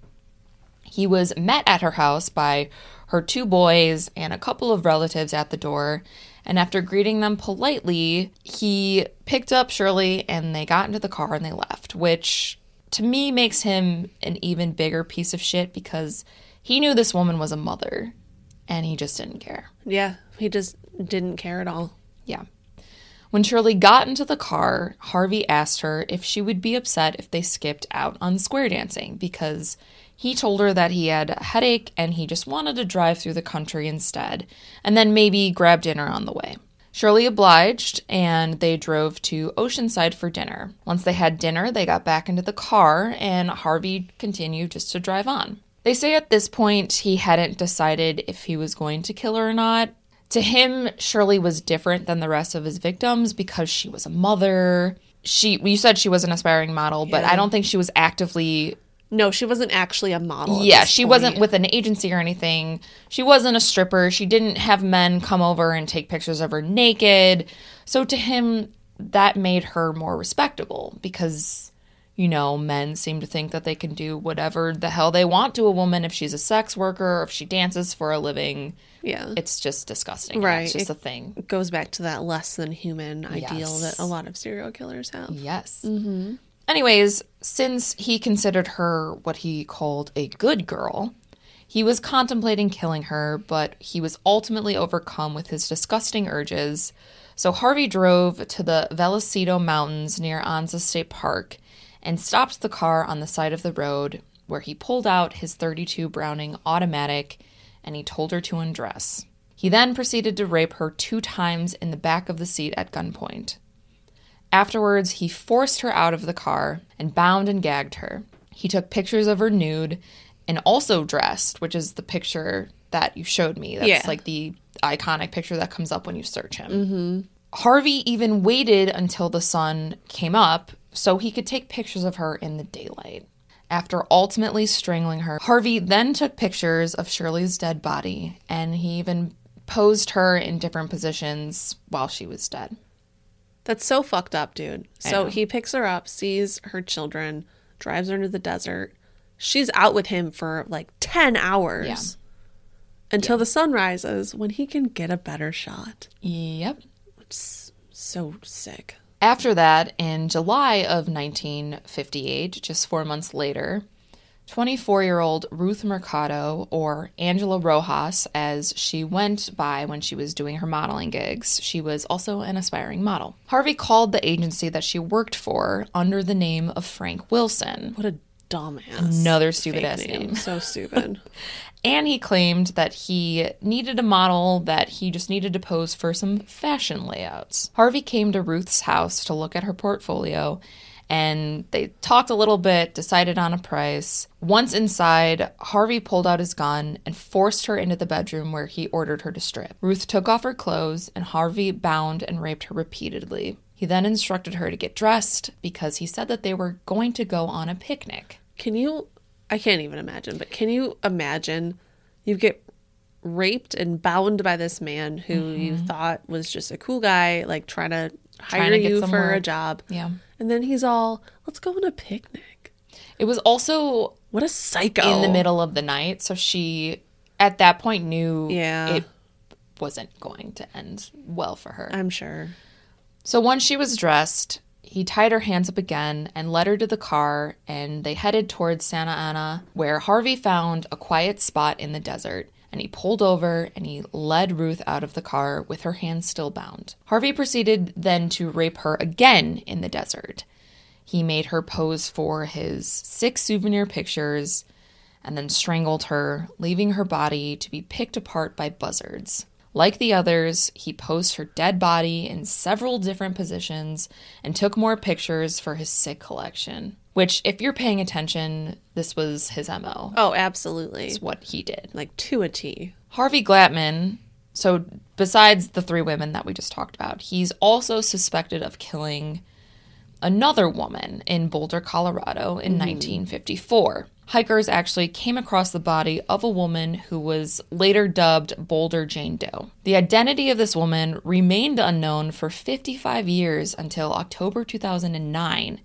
He was met at her house by her two boys and a couple of relatives at the door, and after greeting them politely, he picked up Shirley and they got into the car and they left, which to me makes him an even bigger piece of shit because he knew this woman was a mother and he just didn't care. Yeah, he just didn't care at all. Yeah. When Shirley got into the car, Harvey asked her if she would be upset if they skipped out on square dancing because he told her that he had a headache and he just wanted to drive through the country instead and then maybe grab dinner on the way. Shirley obliged and they drove to Oceanside for dinner. Once they had dinner, they got back into the car and Harvey continued just to drive on. They say at this point he hadn't decided if he was going to kill her or not. To him, Shirley was different than the rest of his victims because she was a mother. She you said she was an aspiring model, but I don't think she was actively No, she wasn't actually a model. yeah, she point. wasn't with an agency or anything. She wasn't a stripper. She didn't have men come over and take pictures of her naked. So to him, that made her more respectable because, you know, men seem to think that they can do whatever the hell they want to a woman if she's a sex worker or if she dances for a living. Yeah. It's just disgusting. Right. It's just a thing. It goes back to that less than human ideal Yes. that a lot of serial killers have. Yes. Mm-hmm. Anyways, since he considered her what he called a good girl, he was contemplating killing her, but he was ultimately overcome with his disgusting urges. So Harvey drove to the Vallecito Mountains near Anza State Park and stopped the car on the side of the road where he pulled out his 32 Browning automatic and he told her to undress. He then proceeded to rape her two times in the back of the seat at gunpoint. Afterwards, he forced her out of the car and bound and gagged her. He took pictures of her nude and also dressed, which is the picture that you showed me. That's Yeah. like the iconic picture that comes up when you search him. Mm-hmm. Harvey even waited until the sun came up so he could take pictures of her in the daylight. After ultimately strangling her, Harvey then took pictures of Shirley's dead body and he even posed her in different positions while she was dead. That's so fucked up, dude. So he picks her up, sees her children, drives her into the desert. She's out with him for like 10 hours Yeah. until the sun rises when he can get a better shot. Yep. It's so sick. After that, in July of 1958, just four months later, 24 year old Ruth Mercado, or Angela Rojas, as she went by when she was doing her modeling gigs, she was also an aspiring model. Harvey called the agency that she worked for under the name of Frank Wilson. What a dumbass. Another stupid ass name. So stupid. <laughs> And he claimed that he needed a model, that he just needed to pose for some fashion layouts. Harvey came to Ruth's house to look at her portfolio, and they talked a little bit, decided on a price. Once inside, Harvey pulled out his gun and forced her into the bedroom where he ordered her to strip. Ruth took off her clothes, and Harvey bound and raped her repeatedly. He then instructed her to get dressed because he said that they were going to go on a picnic. Can you? I can't even imagine, but can you imagine you get raped and bound by this man who you mm-hmm. thought was just a cool guy, like trying to hire to get you some for a job? Yeah. And then he's all, let's go on a picnic. It was also What a psycho. in the middle of the night. So she, at that point, knew Yeah. it wasn't going to end well for her. I'm sure. So once she was dressed, he tied her hands up again and led her to the car, and they headed towards Santa Ana, where Harvey found a quiet spot in the desert. And he pulled over and he led Ruth out of the car with her hands still bound. Harvey proceeded then to rape her again in the desert. He made her pose for his six souvenir pictures and then strangled her, leaving her body to be picked apart by buzzards. Like the others, he posed her dead body in several different positions and took more pictures for his sick collection. Which, if you're paying attention, this was his MO. Oh, absolutely. It's what he did. Like to a T. Harvey Glatman, so besides the three women that we just talked about, he's also suspected of killing another woman in Boulder, Colorado in mm-hmm. 1954. Hikers actually came across the body of a woman who was later dubbed Boulder Jane Doe. The identity of this woman remained unknown for 55 years until October 2009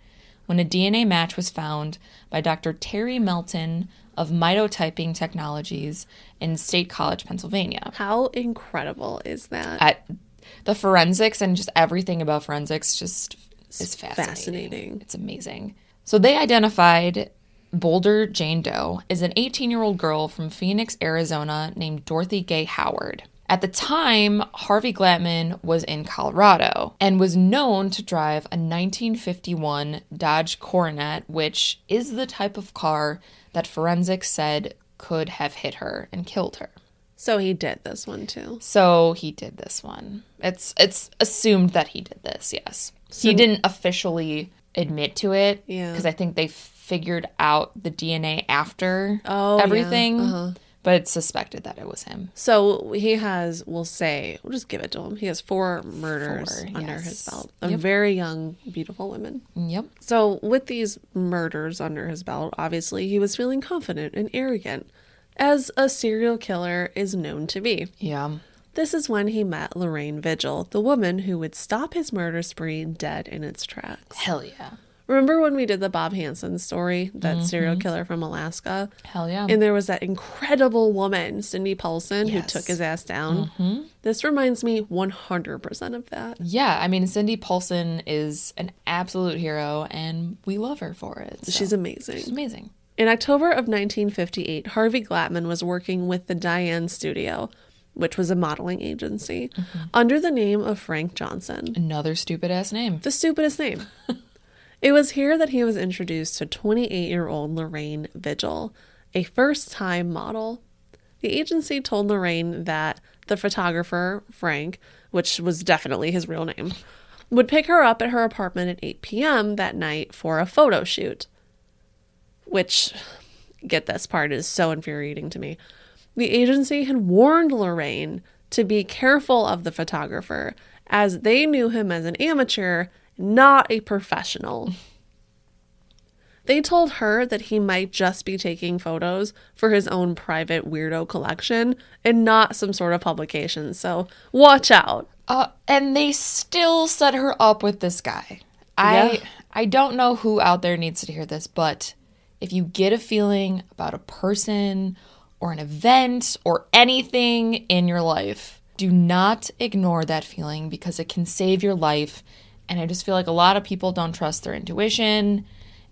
when a DNA match was found by Dr. Terry Melton of Mitotyping Technologies in State College, Pennsylvania. How incredible is that? At the forensics and just everything about forensics just is fascinating. fascinating. It's amazing. So they identified Boulder Jane Doe as an 18 year old girl from Phoenix, Arizona named Dorothy Gay Howard. At the time, Harvey Glatman was in Colorado and was known to drive a 1951 Dodge Coronet, which is the type of car that forensics said could have hit her and killed her. So he did this one too. So he did this one. It's it's assumed that he did this. Yes, he didn't officially admit to it. Yeah. because I think they figured out the DNA after Oh, yeah. everything, Uh-huh. But it's suspected that it was him. So he has, we'll say, we'll just give it to him. He has four murders Four, under yes. his belt of Yep. very young, beautiful women. Yep. So, with these murders under his belt, obviously he was feeling confident and arrogant, as a serial killer is known to be. Yeah. This is when he met Lorraine Vigil, the woman who would stop his murder spree dead in its tracks. Hell yeah. Remember when we did the Bob Hansen story, that serial Mm-hmm. killer from Alaska? Hell yeah. And there was that incredible woman, Cindy Paulson, Yes. who took his ass down. This reminds me 100% of that. yeah, I mean Cindy Paulson is an absolute hero, and we love her for it. so. She's amazing. She's amazing. In October of 1958, Harvey Glatman was working with the Diane Studio, which was a modeling agency, under the name of Frank Johnson. Another stupid ass name. The stupidest name. <laughs> it was here that he was introduced to 28 year old Lorraine Vigil, a first time model. The agency told Lorraine that the photographer, Frank, which was definitely his real name, would pick her up at her apartment at 8 p.m. that night for a photo shoot. Which, get this part, is so infuriating to me. The agency had warned Lorraine to be careful of the photographer, as they knew him as an amateur, not a professional. They told her that he might just be taking photos for his own private weirdo collection and not some sort of publication, so watch out. Uh, and they still set her up with this guy. I Yeah. I don't know who out there needs to hear this, but if you get a feeling about a person or an event or anything in your life, do not ignore that feeling because it can save your life. And I just feel like a lot of people don't trust their intuition,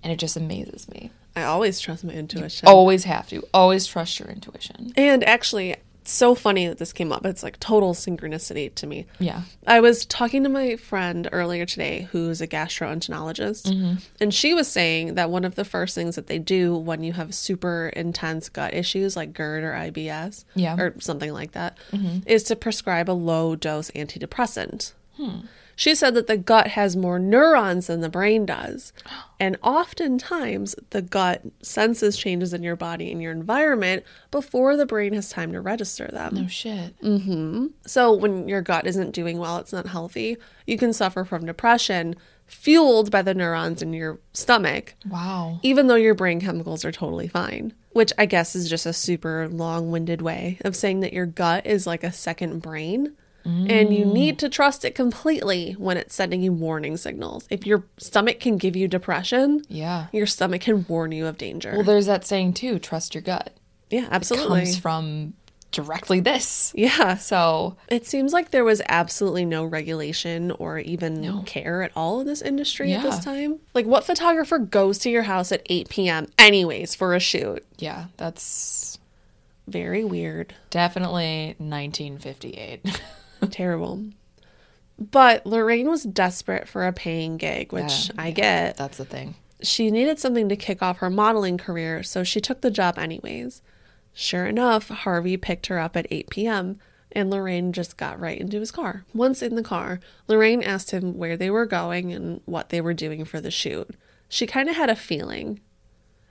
and it just amazes me. I always trust my intuition. Always have to. Always trust your intuition. And actually, so funny that this came up. It's like total synchronicity to me. Yeah. I was talking to my friend earlier today who's a gastroenterologist, mm-hmm. and she was saying that one of the first things that they do when you have super intense gut issues like GERD or IBS Yeah. or something like that mm-hmm. is to prescribe a low dose antidepressant. Hmm. She said that the gut has more neurons than the brain does. <gasps> And oftentimes, the gut senses changes in your body and your environment before the brain has time to register them. No shit. Mm-hmm. So, when your gut isn't doing well, it's not healthy, you can suffer from depression fueled by the neurons in your stomach, Wow. even though your brain chemicals are totally fine. Which I guess is just a super long winded way of saying that your gut is like a second brain. And you mm. need to trust it completely when it's sending you warning signals. If your stomach can give you depression, Yeah. your stomach can warn you of danger. Well, there's that saying too trust your gut. yeah, absolutely. Comes from directly this. yeah. So, It seems like there was absolutely no regulation or even care at all in this industry at this time. Like, what photographer goes to your house at 8 p.m., anyways, for a shoot? yeah, that's Very weird. definitely 1958. <laughs> Terrible. But Lorraine was desperate for a paying gig, which Yeah, I get. that's the thing. She needed something to kick off her modeling career, so she took the job anyways. Sure enough, Harvey picked her up at 8 p.m., and Lorraine just got right into his car. Once in the car, Lorraine asked him where they were going and what they were doing for the shoot. She kind of had a feeling,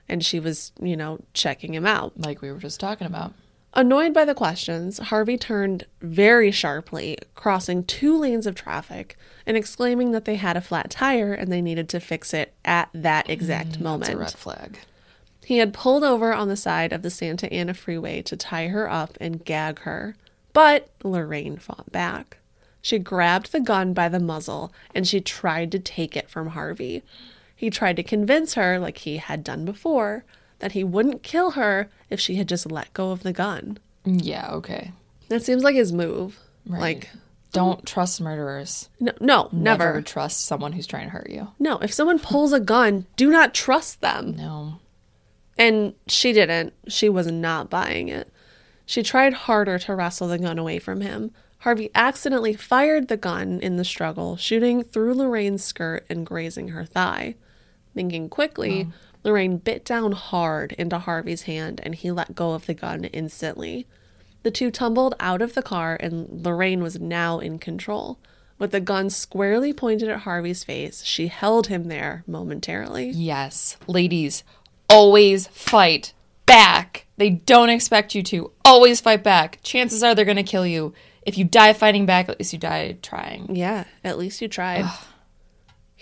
and she was, you know, checking him out. Like we were just talking about. Annoyed by the questions, Harvey turned very sharply, crossing two lanes of traffic and exclaiming that they had a flat tire and they needed to fix it at that exact moment. That's a red flag. He had pulled over on the side of the Santa Ana freeway to tie her up and gag her, but Lorraine fought back. She grabbed the gun by the muzzle and she tried to take it from Harvey. He tried to convince her, like he had done before, that he wouldn't kill her if she had just let go of the gun. Yeah, okay. That seems like his move. Right. Like, Don't trust murderers. no, no Never. never. trust someone who's trying to hurt you. No, if someone pulls a gun, do not trust them. No. And she didn't. She was not buying it. She tried harder to wrestle the gun away from him. Harvey accidentally fired the gun in the struggle, shooting through Lorraine's skirt and grazing her thigh. Thinking quickly, oh. Lorraine bit down hard into Harvey's hand and he let go of the gun instantly. The two tumbled out of the car and Lorraine was now in control. With the gun squarely pointed at Harvey's face, she held him there momentarily. Yes. Ladies, always fight back. They don't expect you to. Always fight back. Chances are they're going to kill you. If you die fighting back, at least you died trying. Yeah, at least you tried.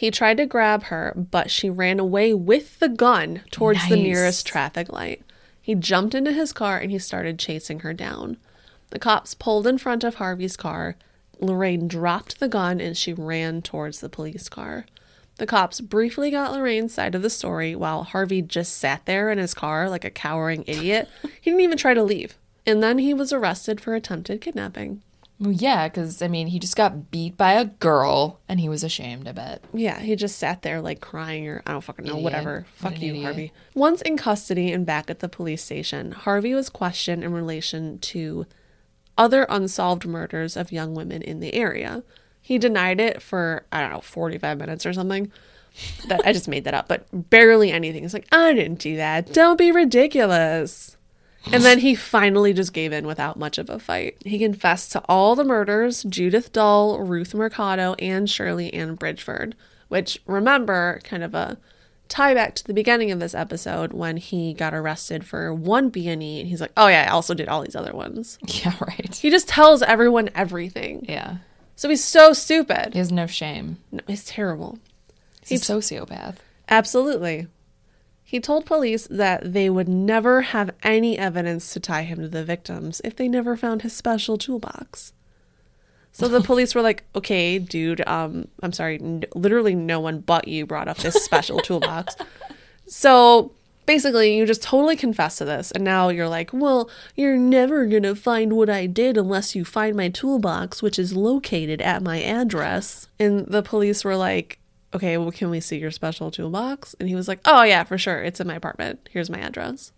He tried to grab her, but she ran away with the gun towards the nearest traffic light. He jumped into his car and he started chasing her down. The cops pulled in front of Harvey's car. Lorraine dropped the gun and she ran towards the police car. The cops briefly got Lorraine's side of the story while Harvey just sat there in his car like a cowering idiot. he didn't even try to leave. And then he was arrested for attempted kidnapping. Well, yeah, because, I mean, he just got beat by a girl and he was ashamed, I bet. Yeah, he just sat there like crying or I don't fucking know, Idiot. whatever. What Fuck you, idiot. Harvey. Once in custody and back at the police station, Harvey was questioned in relation to other unsolved murders of young women in the area. He denied it for, I don't know, 45 minutes or something. That I just made that up, but barely anything. It's like, I didn't do that. Don't be ridiculous. And then he finally just gave in without much of a fight. He confessed to all the murders Judith Dull, Ruth Mercado, and Shirley Ann Bridgeford, which, remember, kind of a tie back to the beginning of this episode when he got arrested for one B&E and he's like, "Oh yeah, I also did all these other ones." <laughs> Yeah, right. He just tells everyone everything. Yeah. So he's so stupid. He has no shame. No, he's terrible. He's a sociopath. Absolutely. He told police that they would never have any evidence to tie him to the victims if they never found his special toolbox. So the <laughs> police were like, "Okay, dude, um I'm sorry, n- literally no one but you brought up this special <laughs> toolbox." So basically, you just totally confess to this and now you're like, "Well, you're never going to find what I did unless you find my toolbox, which is located at my address." And the police were like, okay, well, can we see your special toolbox? And he was like, oh, yeah, for sure. It's in my apartment. Here's my address.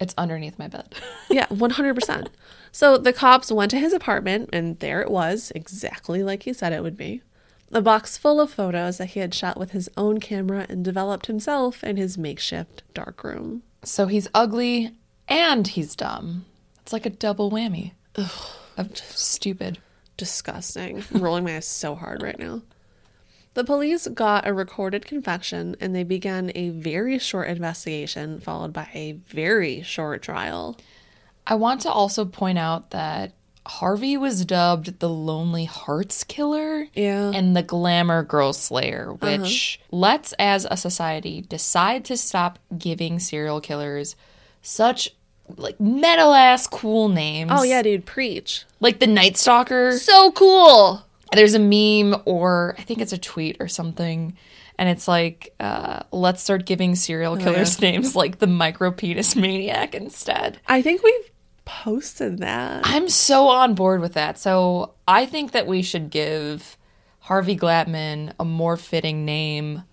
It's underneath my bed. <laughs> Yeah, 100%. So the cops went to his apartment, and there it was, exactly like he said it would be. A box full of photos that he had shot with his own camera and developed himself in his makeshift darkroom. so he's ugly and he's dumb. It's like a double whammy. Of stupid. Disgusting. I'm rolling my eyes so hard right now. The police got a recorded confession and they began a very short investigation, followed by a very short trial. I want to also point out that Harvey was dubbed the Lonely Hearts Killer Yeah. and the Glamour Girl Slayer, uh-huh. which let's, as a society, decide to stop giving serial killers such like metal ass cool names. Oh, yeah, dude, preach. like the Night Stalker. So cool. There's a meme or I think it's a tweet or something. And it's like, uh, let's start giving serial killers <laughs> names like the micro penis maniac instead. I think we've posted that. I'm so on board with that. So I think that we should give Harvey Glatman a more fitting name.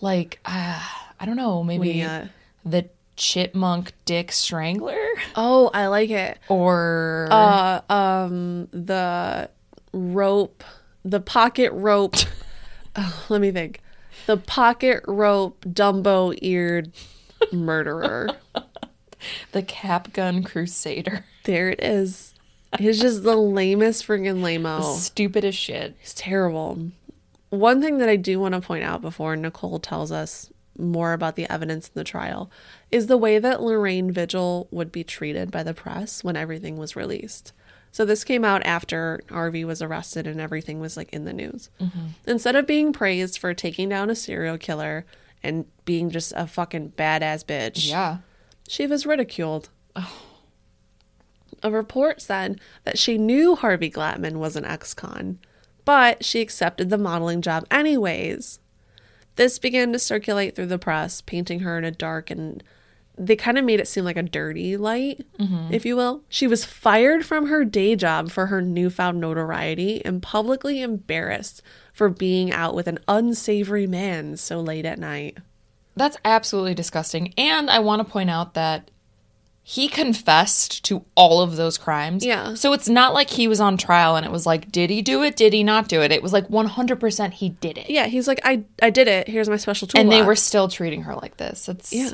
Like, uh, I don't know, maybe We, uh, the Chipmunk Dick Strangler? Oh, I like it. Or Uh, um, the rope, the pocket rope. <laughs> oh, let me think. The pocket rope, Dumbo eared murderer. the Cap Gun Crusader. <laughs> there it is. He's just the lamest freaking lameo. Stupid as shit. It's terrible. One thing that I do want to point out before Nicole tells us more about the evidence in the trial is the way that Lorraine Vigil would be treated by the press when everything was released. So this came out after Harvey was arrested and everything was like in the news. Mm-hmm. Instead of being praised for taking down a serial killer and being just a fucking badass bitch, Yeah. she was ridiculed. A report said that she knew Harvey Glatman was an ex con, but she accepted the modeling job anyways. This began to circulate through the press, painting her in a dark and they kind of made it seem like a dirty light, mm-hmm. if you will. She was fired from her day job for her newfound notoriety and publicly embarrassed for being out with an unsavory man so late at night. That's absolutely disgusting. And I want to point out that he confessed to all of those crimes. Yeah. So it's not like he was on trial and it was like, did he do it? Did he not do it? It was like 100% he did it. Yeah, he's like, I, I did it. Here's my special toolbox. And they were still treating her like this. It's, Yeah.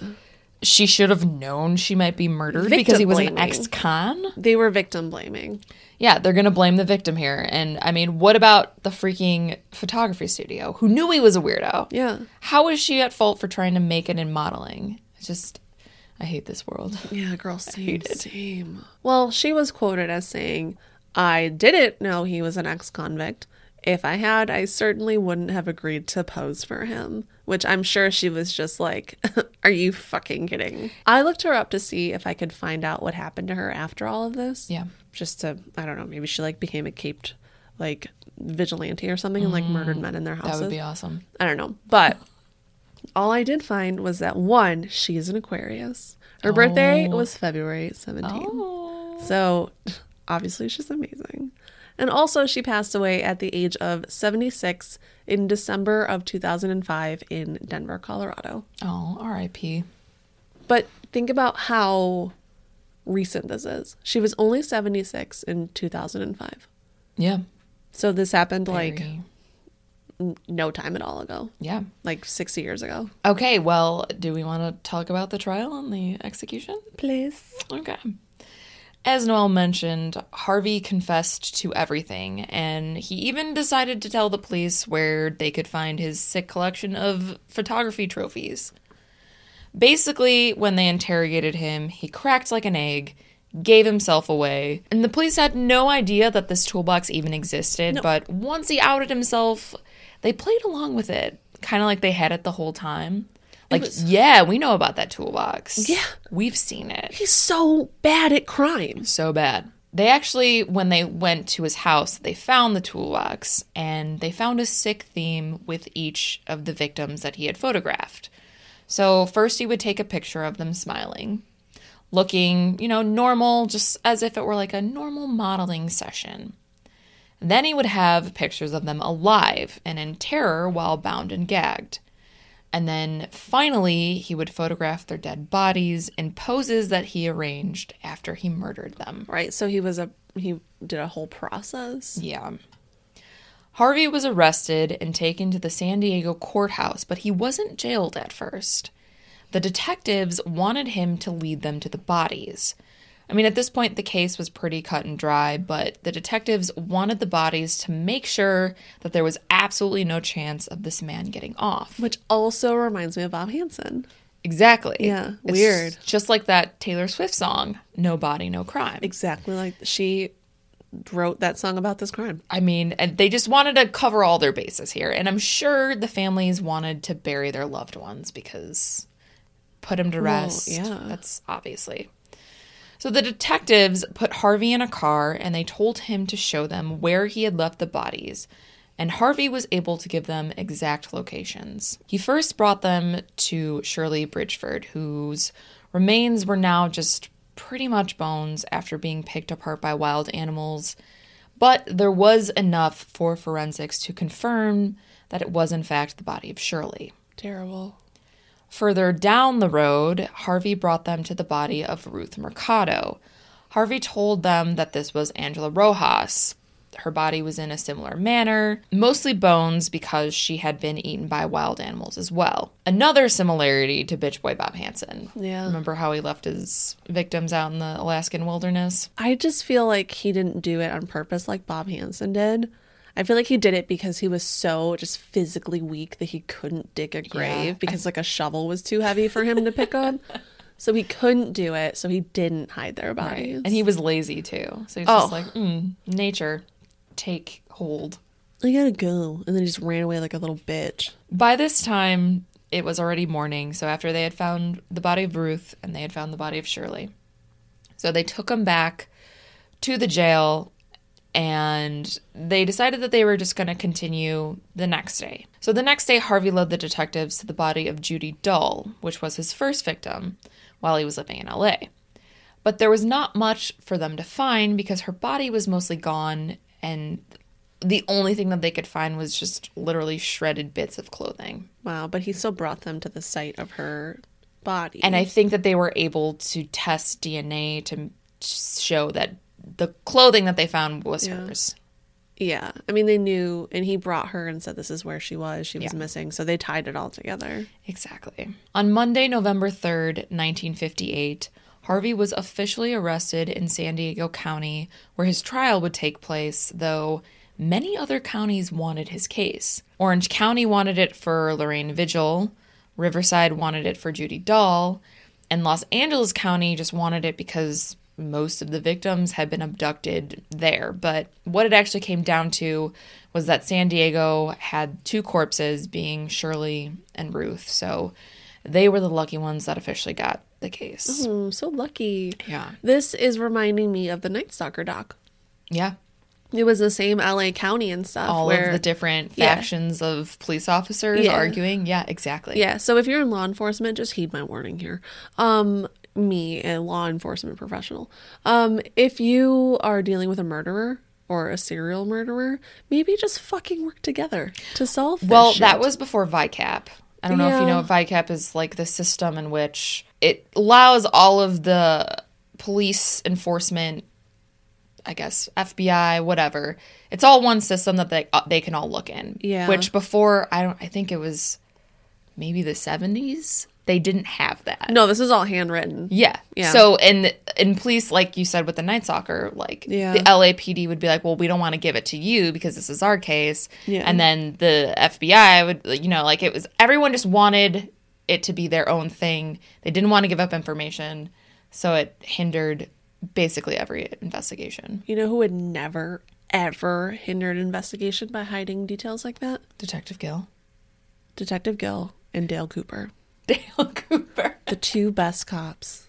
She should have known she might be murdered Victim because he was an ex con. They were victim blaming. Yeah, they're going to blame the victim here. And I mean, what about the freaking photography studio who knew he was a weirdo? Yeah. How is she at fault for trying to make it in modeling? It's just, I hate this world. Yeah, girl, <laughs> same, same. Well, she was quoted as saying, I didn't know he was an ex convict. If I had, I certainly wouldn't have agreed to pose for him. Which I'm sure she was just like, <laughs> Are you fucking kidding? I looked her up to see if I could find out what happened to her after all of this. Yeah. Just to, I don't know, maybe she like became a caped like vigilante or something and like mm, murdered men in their houses. That would be awesome. I don't know. But all I did find was that one, she is an Aquarius. Her birthday oh. was February 17th. Oh. So obviously she's amazing. And also, she passed away at the age of 76 in December of 2005 in Denver, Colorado. Oh, R.I.P. But think about how recent this is. She was only 76 in 2005. Yeah. So this happened like Very- n- no time at all ago, yeah. like 60 years ago. Okay, well, do we want to talk about the trial and the execution? Please. Okay. As Noelle mentioned, Harvey confessed to everything, and he even decided to tell the police where they could find his sick collection of photography trophies. Basically, when they interrogated him, he cracked like an egg, gave himself away, and the police had no idea that this toolbox even existed, but once he outed himself, they played along with it, kind of like they had it the whole time. Like, yeah, we know about that toolbox. Yeah. We've seen it He's so bad at crime. so bad. They actually, when they went to his house, they found the toolbox and they found a sick theme with each of the victims that he had photographed. So, first, he would take a picture of them smiling, looking, you know, normal, just as if it were like a normal modeling session. Then he would have pictures of them alive and in terror while bound and gagged. And then finally, he would photograph their dead bodies in poses that he arranged after he murdered them. Right. So he was a he did a whole process. Yeah. Harvey was arrested and taken to the San Diego courthouse, but he wasn't jailed at first. The detectives wanted him to lead them to the bodies. I mean, at this point, the case was pretty cut and dry, but the detectives wanted the bodies to make sure that there was absolutely no chance of this man getting off. Which also reminds me of Bob Hansen. Exactly. Yeah, It's weird. Just like that Taylor Swift song, No Body, No Crime. Exactly like she wrote that song about this crime. I mean, and they just wanted to cover all their bases here. And I'm sure the families wanted to bury their loved ones because put them to rest. yeah. That's obviously. So the detectives put Harvey in a car and they told him to show them where he had left the bodies. And Harvey was able to give them exact locations. He first brought them to Shirley Bridgeford, whose remains were now just pretty much bones after being picked apart by wild animals. But there was enough for forensics to confirm that it was, in fact, the body of Shirley. Terrible. Further down the road, Harvey brought them to the body of Ruth Mercado. Harvey told them that this was Angela Rojas. Her body was in a similar manner, mostly bones because she had been eaten by wild animals as well. Another similarity to Bitch Boy Bob Hansen. Yeah. Remember how he left his victims out in the Alaskan wilderness? I just feel like he didn't do it on purpose like Bob Hansen did. I feel like he did it because he was so just physically weak that he couldn't dig a grave <laughs> because like a shovel was too heavy for him to pick up. <laughs> So he couldn't do it, so he didn't hide their bodies. And he was lazy too. So he's Oh. just like, mm, nature, take hold. I gotta go. And then he just ran away like a little bitch. By this time, it was already morning. So after they had found the body of Ruth and they had found the body of Shirley, so they took him back to the jail and they decided that they were just going to continue the next day. So the next day, Harvey led the detectives to the body of Judy Dull, which was his first victim while he was living in LA. But there was not much for them to find because her body was mostly gone and the only thing that they could find was just literally shredded bits of clothing. Wow, but he still brought them to the site of her body. And I think that they were able to test DNA to show that the clothing that they found was Yeah. hers. yeah, I mean they knew, and he brought her and said this is where she was. She was Yeah. missing, so they tied it all together. Exactly. On Monday, November 3rd, 1958, Harvey was officially arrested in San Diego County, where his trial would take place, though many other counties wanted his case. Orange County wanted it for Lorraine Vigil, Riverside wanted it for Judy Dull, and Los Angeles County just wanted it because most of the victims had been abducted there. But what it actually came down to was that San Diego had two corpses, being Shirley and Ruth. So they were the lucky ones that officially got the case. Hmm, so lucky. Yeah. This is reminding me of the Night Stalker doc. Yeah. It was the same LA County and stuff. All where, of the different Yeah. factions of police officers Yeah. arguing. Yeah, exactly. Yeah, so if you're in law enforcement, just heed my warning here. Um, me, a law enforcement professional. Um, if you are dealing with a murderer or a serial murderer, maybe just fucking work together to solve this Well, shit. that was before VICAP. I don't know if you know VICAP is like the system in which it allows all of the police enforcement, I guess FBI, whatever. It's all one system that they uh, they can all look in. Yeah. Which before I don't I think it was maybe the 70s. They didn't have that. No, this is all handwritten. Yeah. Yeah. So in in police, like you said with the Night Stalker, like Yeah. the LAPD would be like, well, we don't want to give it to you because this is our case. Yeah. And then the FBI would, you know, like it was everyone just wanted it to be their own thing. They didn't want to give up information, so it hindered basically every investigation. You know who would never, ever hinder an investigation by hiding details like that? Detective Gil, Detective Gil and Dale Cooper. Dale <laughs> Cooper, The two best cops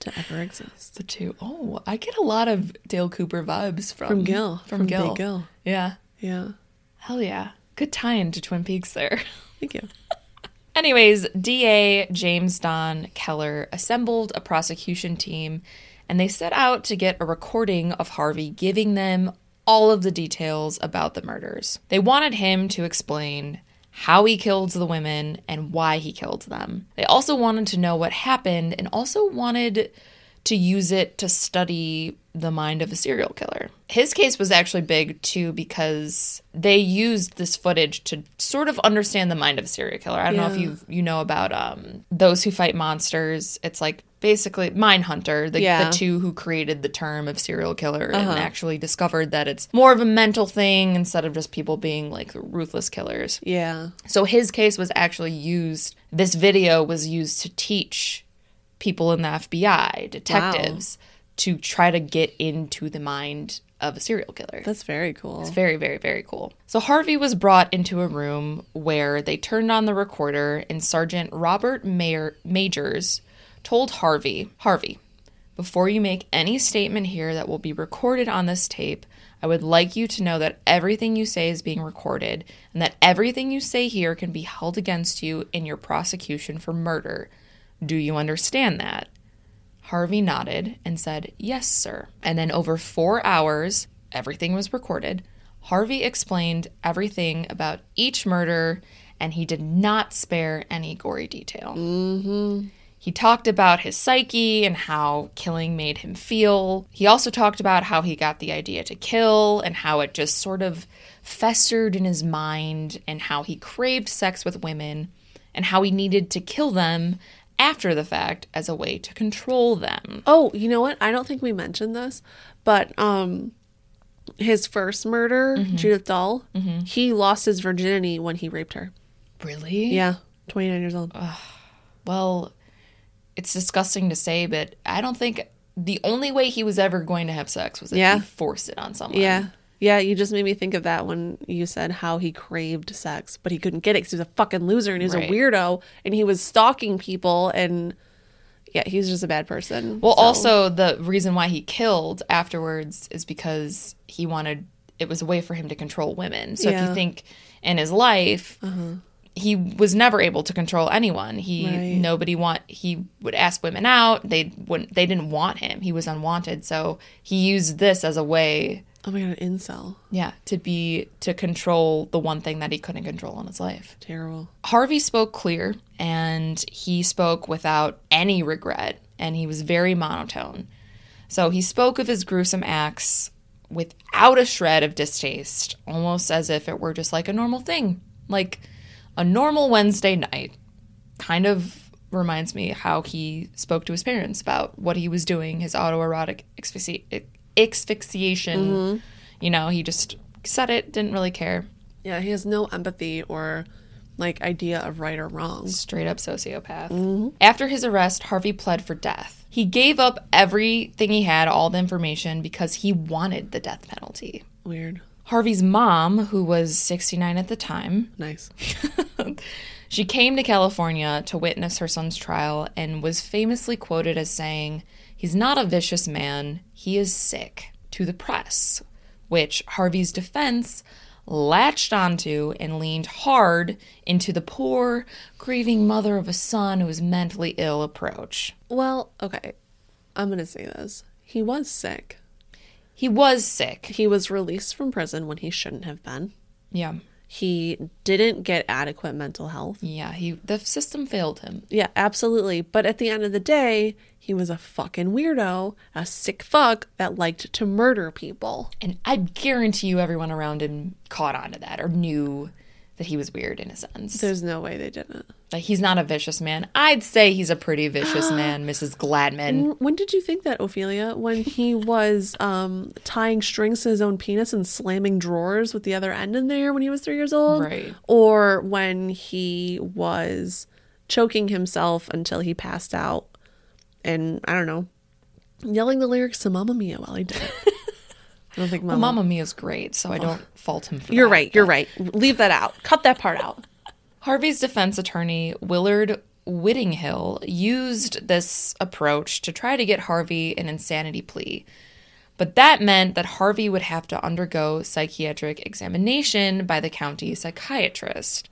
to ever exist. the two. Oh, I get a lot of Dale Cooper vibes from From Gil. From, Gil. Big Gil. Yeah. Yeah. Hell yeah. Good tie into Twin Peaks there. Thank you. <laughs> Anyways, DA James Don Keller assembled a prosecution team and they set out to get a recording of Harvey giving them all of the details about the murders. They wanted him to explain how he killed the women, and why he killed them. They also wanted to know what happened and also wanted to use it to study the mind of a serial killer. His case was actually big too because they used this footage to sort of understand the mind of a serial killer. I don't know if you you know about um those who fight monsters. It's like basically Mindhunter, the, Yeah. the two who created the term of serial killer and actually discovered that it's more of a mental thing instead of just people being like ruthless killers. Yeah. So his case was actually used, this video was used to teach people in the FBI, detectives, to try to get into the mind of a serial killer. That's very cool. It's very, very, very cool. So Harvey was brought into a room where they turned on the recorder, and Sergeant Robert Mayer, Majors told Harvey, Harvey, before you make any statement here that will be recorded on this tape, I would like you to know that everything you say is being recorded and that everything you say here can be held against you in your prosecution for murder. Do you understand that? Harvey nodded and said, Yes, sir. And then over four hours, everything was recorded. Harvey explained everything about each murder and he did not spare any gory detail. Mm-hmm. He talked about his psyche and how killing made him feel. He also talked about how he got the idea to kill and how it just sort of festered in his mind and how he craved sex with women and how he needed to kill them after the fact as a way to control them. Oh, you know what? I don't think we mentioned this, but um his first murder, Mm-hmm. Judith Dull, he lost his virginity when he raped her. Really? Yeah, 29 years old. Well, it's disgusting to say, but I don't think the only way he was ever going to have sex was if Yeah. he forced it on someone. yeah. Yeah, you just made me think of that when you said how he craved sex, but he couldn't get it because he was a fucking loser and he was Right. a weirdo and he was stalking people and yeah, he's just a bad person. Well, So- also the reason why he killed afterwards is because he wanted it was a way for him to control women. So if Yeah. Uh-huh. you think in his life, he was never able to control anyone. He Right. nobody want he would ask women out. They wouldn't they didn't want him. He was unwanted. So he used this as a way, oh my god, an incel. yeah, to be to control the one thing that he couldn't control in his life. Terrible. Harvey spoke clear and he spoke without any regret and he was very monotone. So he spoke of his gruesome acts without a shred of distaste, almost as if it were just like a normal thing, like a normal Wednesday night. Kind of reminds me how he spoke to his parents about what he was doing, his autoerotic asphyxi- asphyxiation. Mm-hmm. You know, he just said it, didn't really care. Yeah, he has no empathy or like idea of right or wrong. Straight up sociopath. Mm-hmm. After his arrest, Harvey pled for death. He gave up everything he had, all the information, because he wanted the death penalty. Weird. Harvey's mom, who was 69 at the time, Nice. <laughs> she came to California to witness her son's trial and was famously quoted as saying, He's not a vicious man, he is sick, to the press, which Harvey's defense latched onto and leaned hard into the poor, grieving mother of a son who was mentally ill approach. Well, okay. I'm to say this. He was sick. He was sick. He was released from prison when he shouldn't have been. Yeah. He didn't get adequate mental health. Yeah, he the system failed him. Yeah, absolutely. But at the end of the day, he was a fucking weirdo, a sick fuck that liked to murder people. And I guarantee you everyone around him caught on to that or knew that he was weird in a sense. There's no way they didn't. Like he's not a vicious man. I'd say he's a pretty vicious <gasps> man, Mrs. Glatman. When did you think that, Ophelia? When he <laughs> was um, tying strings to his own penis and slamming drawers with the other end in there when he was three years old? Right. Or when he was choking himself until he passed out and, I don't know, yelling the lyrics to Mamma Mia while he did it. <laughs> I don't think Well, Mama. Mamma Mia's great, so I don't fault him for You're that. right. You're right. Leave that out. Cut that part out. <laughs> Harvey's defense attorney, Willard Whittinghill, used this approach to try to get Harvey an insanity plea. But that meant that Harvey would have to undergo psychiatric examination by the county psychiatrist.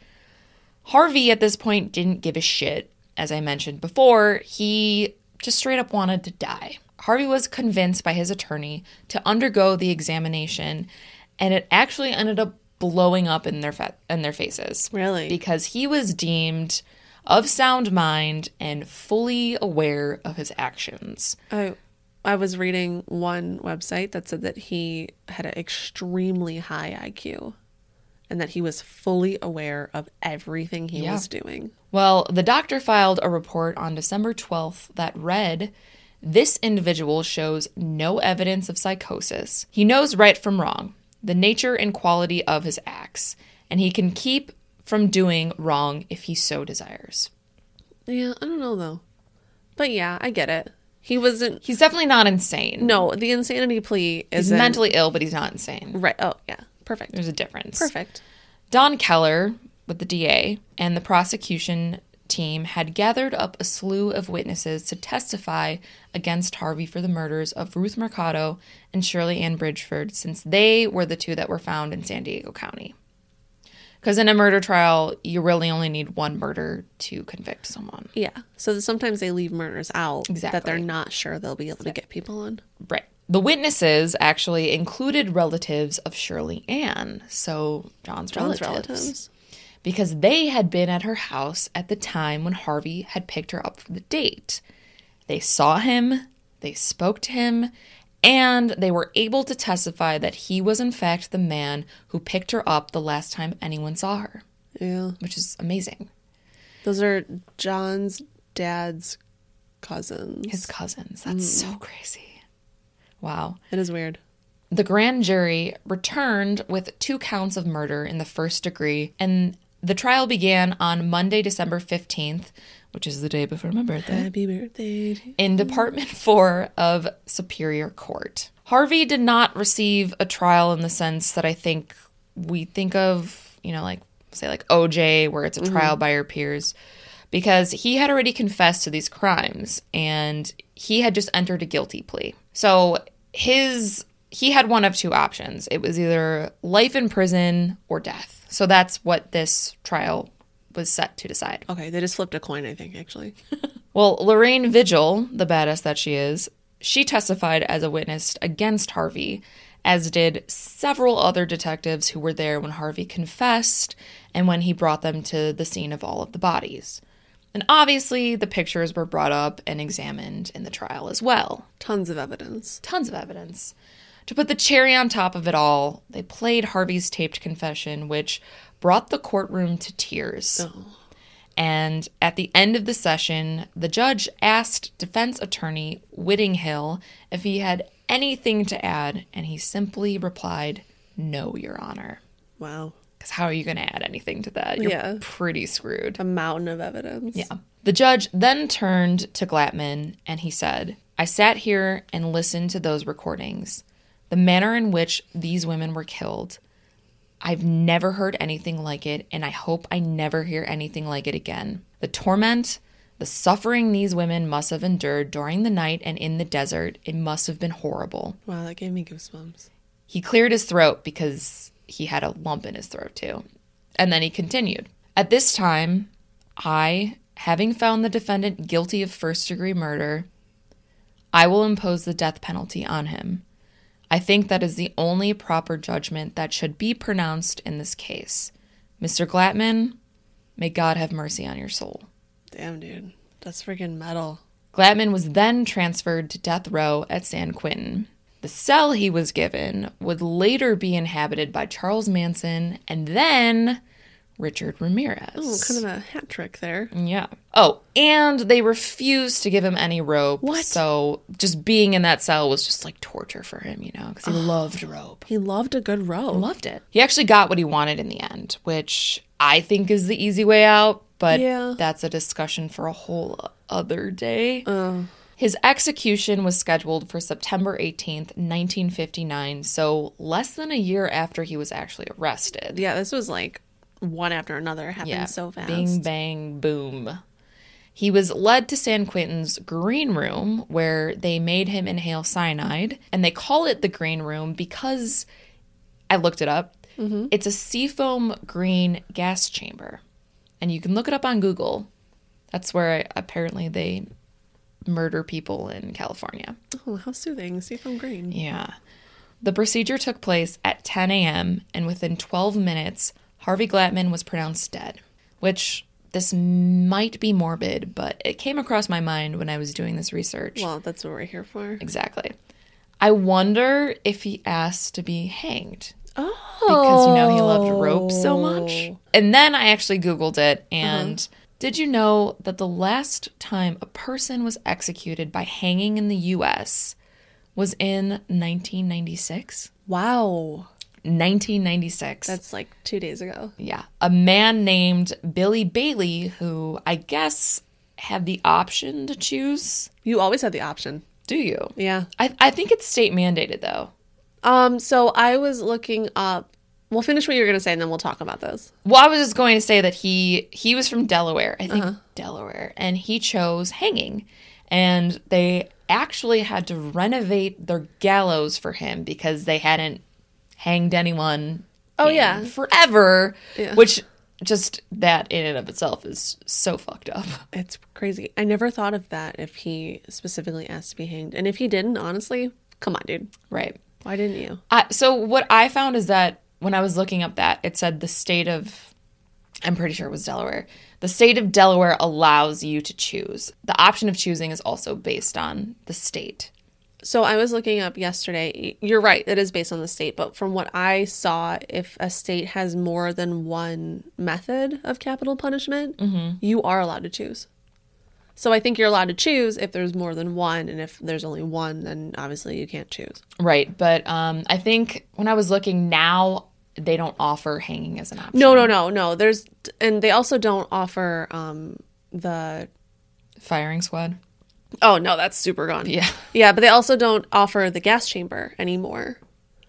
Harvey at this point didn't give a shit. As I mentioned before, he just straight up wanted to die. Harvey was convinced by his attorney to undergo the examination, and it actually ended up blowing up in their fa- in their faces Really? because he was deemed of sound mind and fully aware of his actions. I I was reading one website that said that he had an extremely high IQ and that he was fully aware of everything he Yeah. was doing. Well, the doctor filed a report on December 12th that read This individual shows no evidence of psychosis. He knows right from wrong, the nature and quality of his acts, and he can keep from doing wrong if he so desires. Yeah, I don't know though. But yeah, I get it. He wasn't He's definitely not insane. No, the insanity plea He's is mentally ill, but he's not insane. Right. Oh, yeah. Perfect. There's a difference. Perfect. Don Keller, with the DA, and the prosecution team had gathered up a slew of witnesses to testify against Harvey for the murders of Ruth Mercado and Shirley Ann Bridgeford, since they were the two that were found in San Diego County. Because in a murder trial, you really only need one murder to convict someone. Yeah. So sometimes they leave murders out that they're not sure they'll be able to get people on. Right. The witnesses actually included relatives of Shirley Ann, so John's, John's relatives. relatives. because they had been at her house at the time when Harvey had picked her up for the date. They saw him, they spoke to him, and they were able to testify that he was, in fact, the man who picked her up the last time anyone saw her, Yeah. which is amazing. Those are John's dad's cousins. His cousins. That's so mm. crazy. Wow. It is weird. The grand jury returned with two counts of murder in the first degree, and the trial began on Monday, December 15th, which is the day before my birthday. Happy birthday. in Department 4 of Superior Court. Harvey did not receive a trial in the sense that I think we think of, you know, like, say, like OJ, where it's a mm-hmm. trial by your peers, because he had already confessed to these crimes and he had just entered a guilty plea. So his. He had one of two options. It was either life in prison or death. So that's what this trial was set to decide. Okay, they just flipped a coin, I think, actually. <laughs> Well, Lorraine Vigil, the badass that she is, she testified as a witness against Harvey, as did several other detectives who were there when Harvey confessed and when he brought them to the scene of all of the bodies. And obviously, the pictures were brought up and examined in the trial as well. Tons of evidence. Tons of evidence. To put the cherry on top of it all, they played Harvey's taped confession, which brought the courtroom to tears. Oh. And at the end of the session, the judge asked defense attorney Whittinghill if he had anything to add, and he simply replied, No, Your Honor. Wow. Because how are you going to add anything to that? You're Yeah. pretty screwed. A mountain of evidence. Yeah. The judge then turned to Glatman and he said, I sat here and listened to those recordings. The manner in which these women were killed, I've never heard anything like it, and I hope I never hear anything like it again. The torment, the suffering these women must have endured during the night and in the desert, it must have been horrible. Wow, that gave me goosebumps. He cleared his throat because he had a lump in his throat too. And then he continued. At this time, I, having found the defendant guilty of first degree murder, I will impose the death penalty on him. I think that is the only proper judgment that should be pronounced in this case. Mr. Glatman, may God have mercy on your soul. Damn, dude. That's freaking metal. Glatman was then transferred to death row at San Quentin. The cell he was given would later be inhabited by Charles Manson and then Richard Ramirez. Oh, kind of a hat trick there. yeah. Oh, and they refused to give him any rope. What? So just being in that cell was just like torture for him, you know, because he loved rope. He loved a good row. Loved it. He actually got what he wanted in the end, which I think is the easy way out, but Yeah. that's a discussion for a whole other day. His execution was scheduled for September 18th, 1959, so less than a year after he was actually arrested. Yeah, this was like one after another. Happened so fast. Bing, bang, boom. He was led to San Quentin's green room where they made him inhale cyanide. And they call it the green room because I looked it up. Mm-hmm. It's a seafoam green gas chamber. And you can look it up on Google. That's where apparently they murder people in California. Oh, how soothing. See if I'm green. Yeah. The procedure took place at 10 a.m., and within 12 minutes, Harvey Glatman was pronounced dead. Which this might be morbid, but it came across my mind when I was doing this research. Well, that's what we're here for. Exactly. I wonder if he asked to be hanged Oh. because you know he loved rope so much. Oh. And then I actually Googled it uh-huh. and did you know that the last time a person was executed by hanging in the US was in 1996? Wow. 1996. That's like two days ago. yeah. A man named Billy Bailey, who I guess had the option to choose. You always had the option. Do you? Yeah. I, I think it's state mandated though. Um, so I was looking up we'll finish what you're gonna say and then we'll talk about those. Well, I was just going to say that he he was from Delaware, I think uh-huh. Delaware, and he chose hanging, and they actually had to renovate their gallows for him because they hadn't hanged anyone. Oh, yeah. forever, Yeah. which just that in and of itself is so fucked up. It's crazy. I never thought of that if he specifically asked to be hanged. And if he didn't, honestly, come on, dude. Right. Why didn't you? I, so what I found is that when I was looking up that it said the state of I'm pretty sure it was Delaware. The state of Delaware allows you to choose. The option of choosing is also based on the state. So I was looking up yesterday. You're right, it is based on the state, but from what I saw, if a state has more than one method of capital punishment, you are allowed to choose. So I think you're allowed to choose if there's more than one, and if there's only one, then obviously you can't choose. Right, but um, I think when I was looking now, they don't offer hanging as an option. No, no, no, no. There's, and they also don't offer um the. Firing squad. Oh no, that's super gone. Yeah, Yeah, but they also don't offer the gas chamber anymore.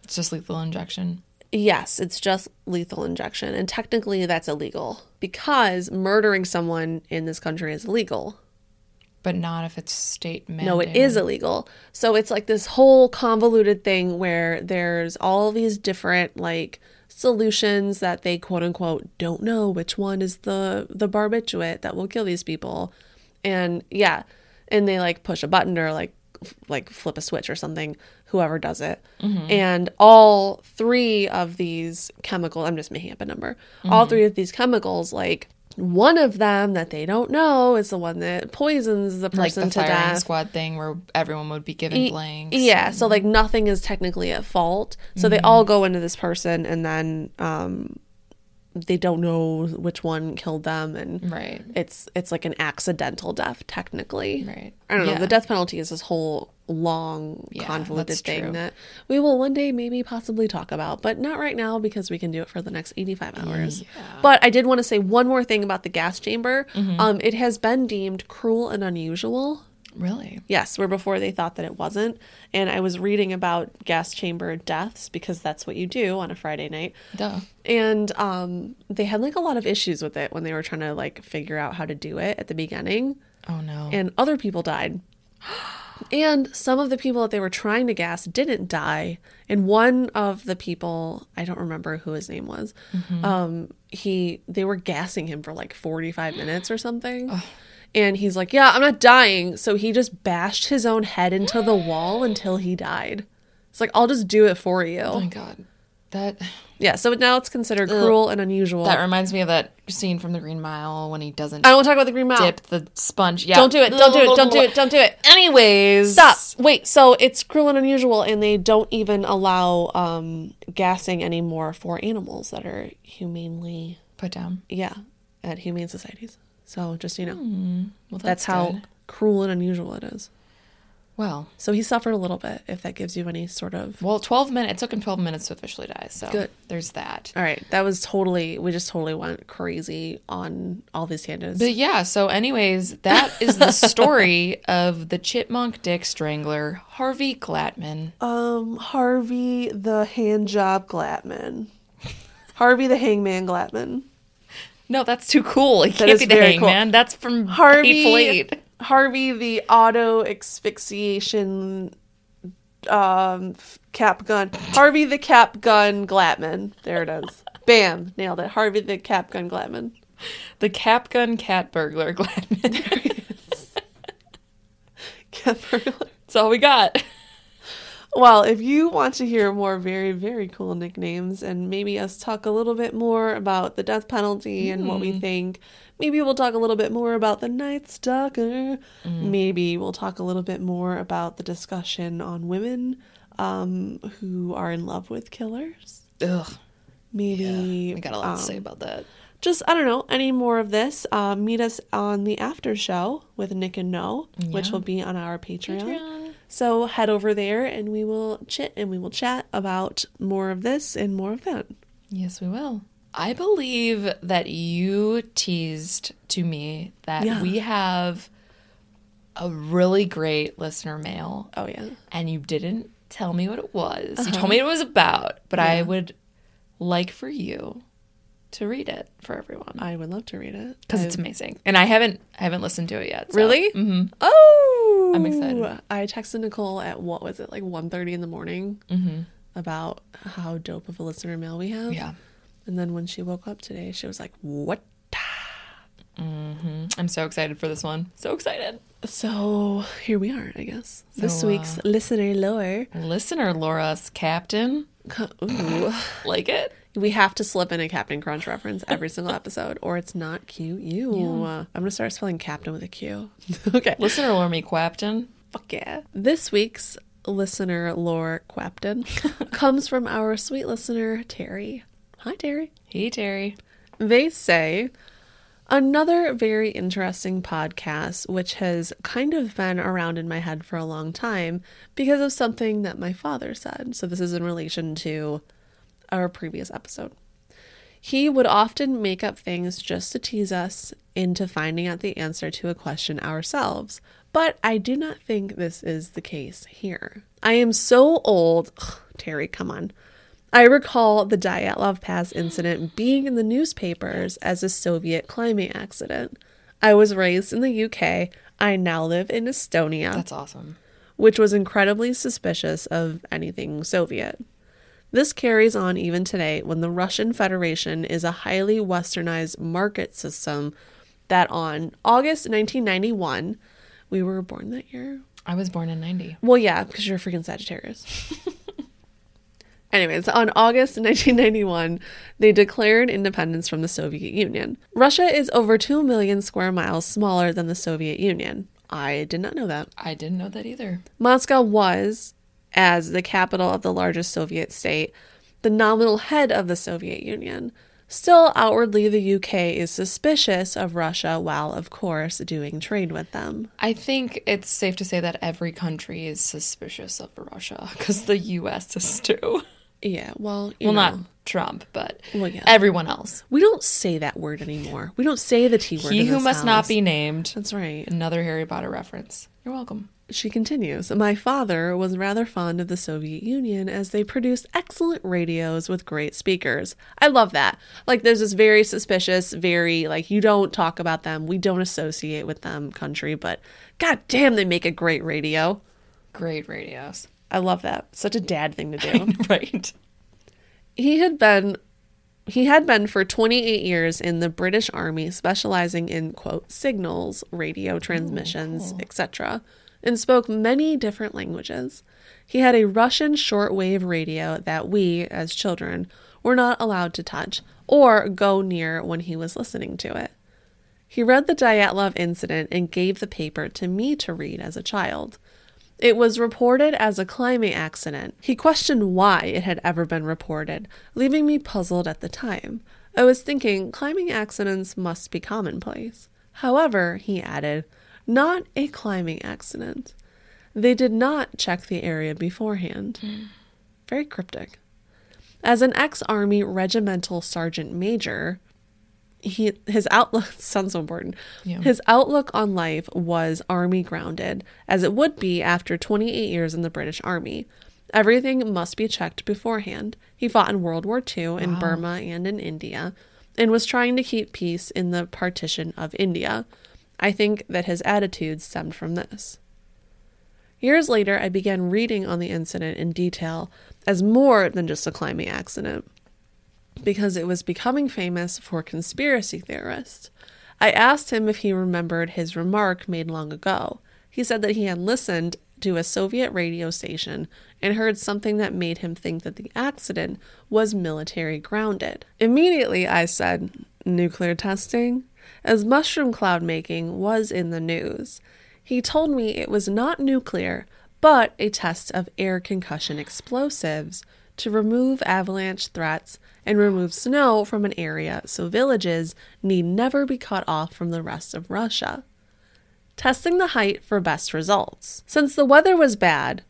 it's just lethal injection. Yes, it's just lethal injection. And technically, that's illegal because murdering someone in this country is illegal. But not if it's state mandated. No, it is illegal. So it's like this whole convoluted thing where there's all these different, like, solutions that they quote unquote don't know which one is the the barbiturate that will kill these people. And yeah and they like push a button or like f- like flip a switch or something whoever does it. Mm-hmm. And all three of these chemicals i'm just making up a number. All mm-hmm. three of these chemicals like one of them that they don't know is the one that poisons the person like the to firing death squad thing where everyone would be given blanks. yeah, so like nothing is technically at fault. So they all go into this person and then um they don't know which one killed them and Right. it's it's like an accidental death technically. Right. I don't know. The death penalty is this whole long Yeah, convoluted thing true. that we will one day maybe possibly talk about, but not right now because we can do it for the next 85 hours. But I did want to say one more thing about the gas chamber. Mm-hmm. Um it has been deemed cruel and unusual. Really? Yes, where before they thought that it wasn't. And I was reading about gas chamber deaths because that's what you do on a Friday night. Duh. And um, they had like a lot of issues with it when they were trying to like figure out how to do it at the beginning. Oh no. And other people died. <gasps> And some of the people that they were trying to gas didn't die. And one of the people, I don't remember who his name was, um, he they were gassing him for like 45 minutes or something. And he's like, Yeah, I'm not dying. So he just bashed his own head into the wall until he died. It's like, I'll just do it for you. oh my god. That Yeah, so now it's considered cruel and unusual. that reminds me of that scene from the Green Mile when he doesn't I don't want to talk about the Green Mile. dip the sponge. Yeah. Don't do it. Don't do it. Don't do it. Don't do it. Anyways. Stop. Wait. So it's cruel and unusual, and they don't even allow um, gassing anymore for animals that are humanely, Put down. yeah, at humane societies. So just you know, Well, that's, how cruel and unusual it is. Well, So he suffered a little bit. If that gives you any sort of. well, twelve minutes. It took him twelve minutes to officially die. So Good. There's that. All right, that was totally. We just totally went crazy on all these tangents. But yeah. So, anyways, that is the <laughs> story of the Chipmunk Dick Strangler, Harvey Glatman. Um, Harvey the hand job Glatman. Harvey the hangman Glatman. No, that's too cool. It can't is be the very cool. hangman. That's from Harvey Hateful Eight. Harvey the auto asphyxiation um cap gun. Harvey the cap gun Glatman. There it is. Bam, nailed it. Harvey the cap gun Glatman. The Cap Gun Cat Burglar Glatman. <laughs> Cat burglar. That's all we got. Well, if you want to hear more very, very cool nicknames and maybe us talk a little bit more about the death penalty and what we think, maybe we'll talk a little bit more about the Night Stalker. Maybe we'll talk a little bit more about the discussion on women um, who are in love with killers. Ugh. Maybe We got a lot to um, say about that. just I don't know any more of this. Uh, meet us on the after show with Nick and No, which will be on our Patreon. Patreon. So head over there and we will chit and we will chat about more of this and more of that. Yes, we will. I believe that you teased to me that Yeah. we have a really great listener mail, Oh yeah, and you didn't tell me what it was. You told me it was about, but I would like for you to read it for everyone I would love to read it because it's amazing. And I haven't I haven't listened to it yet. so- Really? Mhm. Oh, I'm excited. I texted Nicole at what was it like 1.30 in the morning Mm-hmm. about how dope of a listener mail we have. Yeah. And then when she woke up today, she was like, "What?" I'm so excited for this one. So excited. So here we are, I guess. this So, uh, week's listener lore. Listener Laura's captain. Ooh. <laughs> Like it? We have to slip in a Captain Crunch reference every single episode, or it's not cute. You. Uh, I'm gonna start spelling Captain with a Q. <laughs> okay. Listener Laura me captain. Fuck yeah. This week's listener lore Quapton <laughs> comes from our sweet listener Terry. Hi Terry. Hey Terry. They say another very interesting podcast, which has kind of been around in my head for a long time because of something that my father said. So, this is in relation to our previous episode. He would often make up things just to tease us into finding out the answer to a question ourselves, but I do not think this is the case here. I am so old. Ugh, Terry, come on. I recall the Dyatlov Pass incident being in the newspapers as a Soviet climbing accident. I was raised in the UK. I now live in Estonia That's awesome. which was incredibly suspicious of anything Soviet. This carries on even today when the Russian Federation is a highly westernized market system that on August 1991, we were born that year. I was born in 90. Well, yeah, because you're a freaking Sagittarius. <laughs> Anyways, on August <laughs> 1991, they declared independence from the Soviet Union. Russia is over 2 million square miles smaller than the Soviet Union. I did not know that. I didn't know that either. Moscow was, as the capital of the largest Soviet state, the nominal head of the Soviet Union. Still, outwardly, the UK is suspicious of Russia while, of course, doing trade with them. I think it's safe to say that every country is suspicious of Russia because the U.S. is too. <laughs> Yeah, well, you Well, know, not Trump, but Well, yeah. everyone else. we don't say that word anymore. We don't say the T word. He who must not be named. That's right. Another Harry Potter reference. You're welcome. She continues My father was rather fond of the Soviet Union as they produced excellent radios with great speakers. I love that. Like, there's this very suspicious, very, like, you don't talk about them, we don't associate with them country, but god damn, they make a great radio. Great radios. I love that. Such a dad thing to do. <laughs> right. he had been. He had been for 28 years in the British Army, specializing in, quote, signals, radio oh, transmissions, etc., and spoke many different languages. He had a Russian shortwave radio that we, as children, were not allowed to touch or go near when he was listening to it. He read the Dyatlov incident and gave the paper to me to read as a child. It was reported as a climbing accident. He questioned why it had ever been reported, leaving me puzzled at the time. I was thinking climbing accidents must be commonplace. However, he added, not a climbing accident. They did not check the area beforehand. Hmm. Very cryptic. As an ex Army regimental sergeant major, he his outlook <laughs> sounds so important. Yeah. His outlook on life was army grounded, as it would be after 28 years in the British Army. Everything must be checked beforehand. He fought in World War II in Burma and in India, and was trying to keep peace in the partition of India. I think that his attitude stemmed from this. Years later, I began reading on the incident in detail as more than just a climbing accident because it was becoming famous for conspiracy theorists. I asked him if he remembered his remark made long ago. He said that he had listened to a Soviet radio station and heard something that made him think that the accident was military grounded. Immediately, I said, Nuclear testing? As mushroom cloud making was in the news. He told me it was not nuclear, but a test of air concussion explosives to remove avalanche threats and remove snow from an area so villages need never be cut off from the rest of Russia. Testing the height for best results. Since the weather was bad,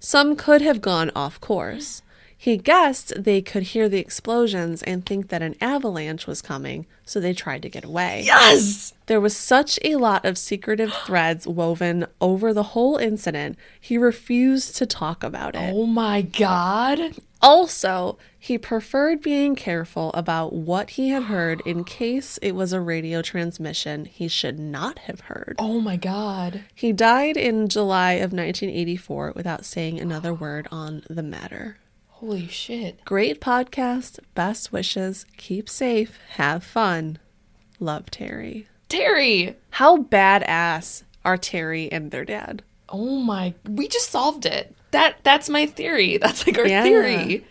some could have gone off course. He guessed they could hear the explosions and think that an avalanche was coming, so they tried to get away. Yes! There was such a lot of secretive <gasps> threads woven over the whole incident, he refused to talk about it. Oh my god. Also, he preferred being careful about what he had heard in <gasps> case it was a radio transmission he should not have heard. Oh my god. He died in July of 1984 without saying another word on the matter. Holy shit. Great podcast. Best wishes. Keep safe. Have fun. Love Terry. Terry. How badass are Terry and their dad? Oh my. We just solved it. That that's my theory. <laughs> That's like our Yeah. theory.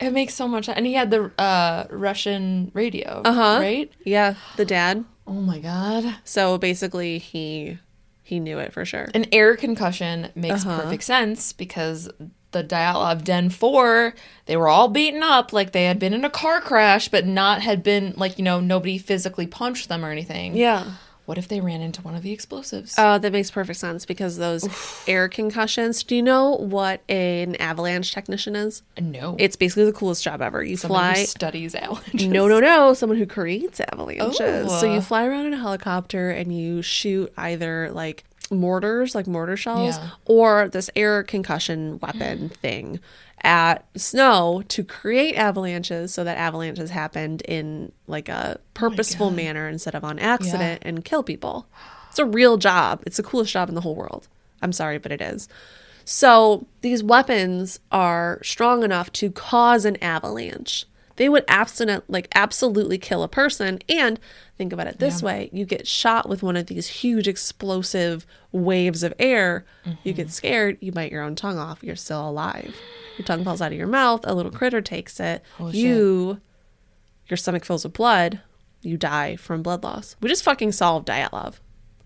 It makes so much and he had the uh Russian radio, Uh-huh. right? Yeah, the dad. <gasps> Oh my god. So basically he he knew it for sure. An air concussion makes Uh-huh. perfect sense because the Dyatlov Den 4, they were all beaten up like they had been in a car crash, but not had been, like, you know, nobody physically punched them or anything. Yeah. What if they ran into one of the explosives? Oh, that makes perfect sense because those air concussions. Do you know what an avalanche technician is? no. It's basically the coolest job ever. You Someone who fly. studies avalanches. No, no, no. Someone who creates avalanches. Oh. So you oh. fly around in a helicopter and you shoot either like mortars, like mortar shells, Yeah. or this air concussion weapon mm. thing at snow to create avalanches so that avalanches happened in like a oh purposeful manner instead of on accident and kill people. It's a real job. It's the coolest job in the whole world. I'm sorry, but it is. So these weapons are strong enough to cause an avalanche. They would absolutely like absolutely kill a person. And think about it this way: you get shot with one of these huge explosive waves of air. You get mm-hmm. scared, you bite your own tongue off. You're still alive. Your tongue falls out of your mouth. A little critter takes it. you, your stomach fills with blood. You die from blood loss. We just fucking solved Dyatlov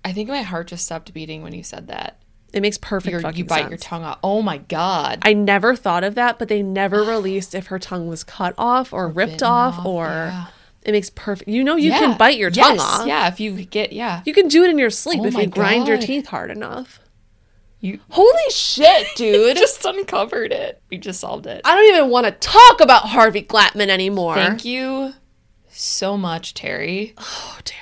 I think my heart just stopped beating when you said that. It makes perfect You're, fucking you bite sense. your tongue off. Oh my god. I never thought of that, but they never released if her tongue was cut off or, ripped off, off, or yeah. it makes perfect. You know, you Yeah. can bite your tongue Yes, off. Yeah, if you get yeah. You can do it in your sleep Oh if you grind your teeth hard enough. You Holy shit, <laughs> dude! just uncovered it. We just solved it. I don't even want to talk about Harvey Glatman anymore. Thank you so much, Terry. Oh, Terry.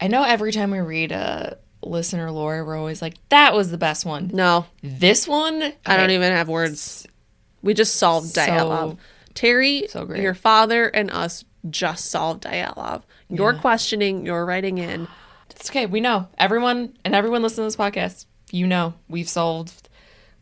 I know every time we read a listener lore, we're always like, that was the best one. No, This one, I don't even have words. We just solved So-. Terry, so great. your father, and us just solved Dyatlov. You're questioning, you're writing in. <sighs> It's okay. We know. Everyone and everyone listening to this podcast, you know, we've solved,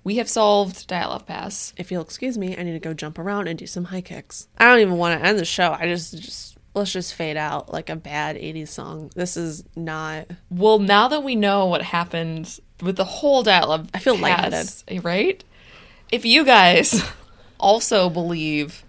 we have solved Dyatlov Pass. if you'll excuse me, I need to go jump around and do some high kicks. I don't even want to end the show. I just just let's just fade out like a bad 80s song. This is not Well, now that we know what happened with the whole Dyatlov I feel Pass, right? If you guys <laughs> also believe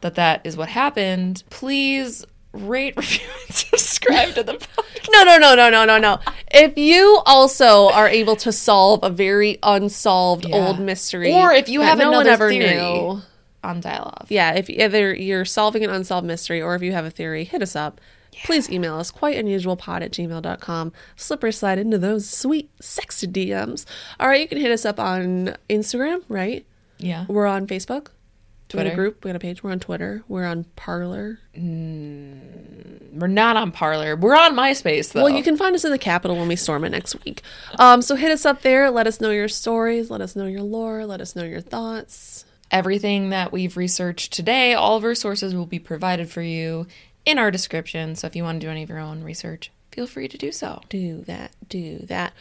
that that is what happened, please rate, <laughs> review, and subscribe to the podcast. No, no, no, no, no, no, no. If you also are able to solve a very unsolved Yeah. old mystery Or if you have no one another ever theory. knew. On. Yeah, if either you're solving an unsolved mystery or if you have a theory, hit us up. Please email us quiteunusualpod at gmail.com. Slippery slide into those sweet, sexy DMs. All right, you can hit us up on Instagram, right? Yeah. We're on Facebook. We got Twitter. a group. We got a page. We're on Twitter. We're on Parler. We're not on Parler. We're on MySpace though. Well, you can find us in the Capitol when we storm it next week. Um, so hit us up there. Let us know your stories. Let us know your lore. Let us know your thoughts. Everything that we've researched today, all of our sources will be provided for you in our description. So if you want to do any of your own research, feel free to do so. Do that. Do that.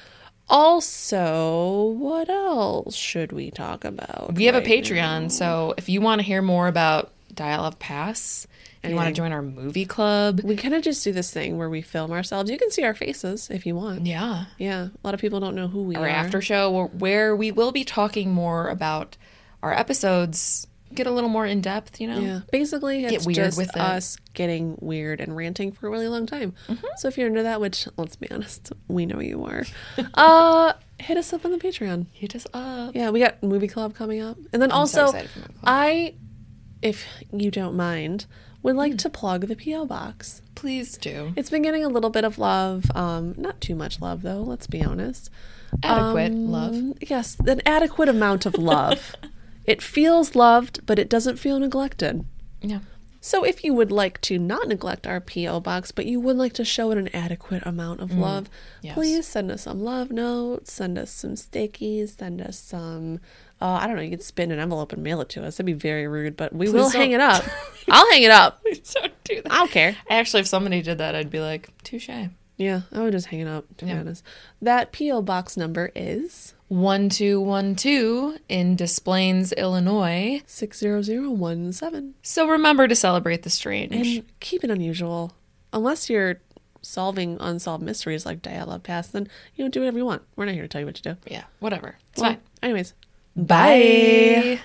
Also, what else should we talk about? We have a right Patreon, so if you want to hear more about Dyatlov Pass. If you want to join our movie club. We kind of just do this thing where we film ourselves. You can see our faces if you want. Yeah. Yeah, a lot of people don't know who we Our are. after show where we will be talking more about our episodes, get a little more in depth, you know? Yeah, basically, it's weird just with it. us getting weird and ranting for a really long time. Mm-hmm. So if you're into that, which let's be honest, we know you are, <laughs> uh, hit us up on the Patreon. Hit us up. Yeah, we got movie club coming up, and then so also excited for movie club. I, if you don't mind, would like Hmm. to plug the PO box. Please do. It's been getting a little bit of love, um, not too much love though. Let's be honest. Adequate Um, love. Yes, an adequate amount of love. <laughs> it feels loved, but it doesn't feel neglected. Yeah. So if you would like to not neglect our PO box, but you would like to show it an adequate amount of love, Mm, yes. please send us some love notes, send us some stickies, send us some. Uh, I don't know. You could spin an envelope and mail it to us. That'd be very rude, but we will don't. hang it up. <laughs> I'll hang it up. <laughs> Please don't do that. I don't care. Actually, if somebody did that, I'd be like, touche. Yeah, I would just hang it up. To be honest, that PO box number is 1212 in Des Plaines, Illinois. six zero zero one seven, So remember to celebrate the strange. and keep it unusual. Unless you're solving unsolved mysteries like Dial Pass, then you know do whatever you want. We're not here to tell you what to do. yeah, whatever. It's Well, fine. Anyways, Bye.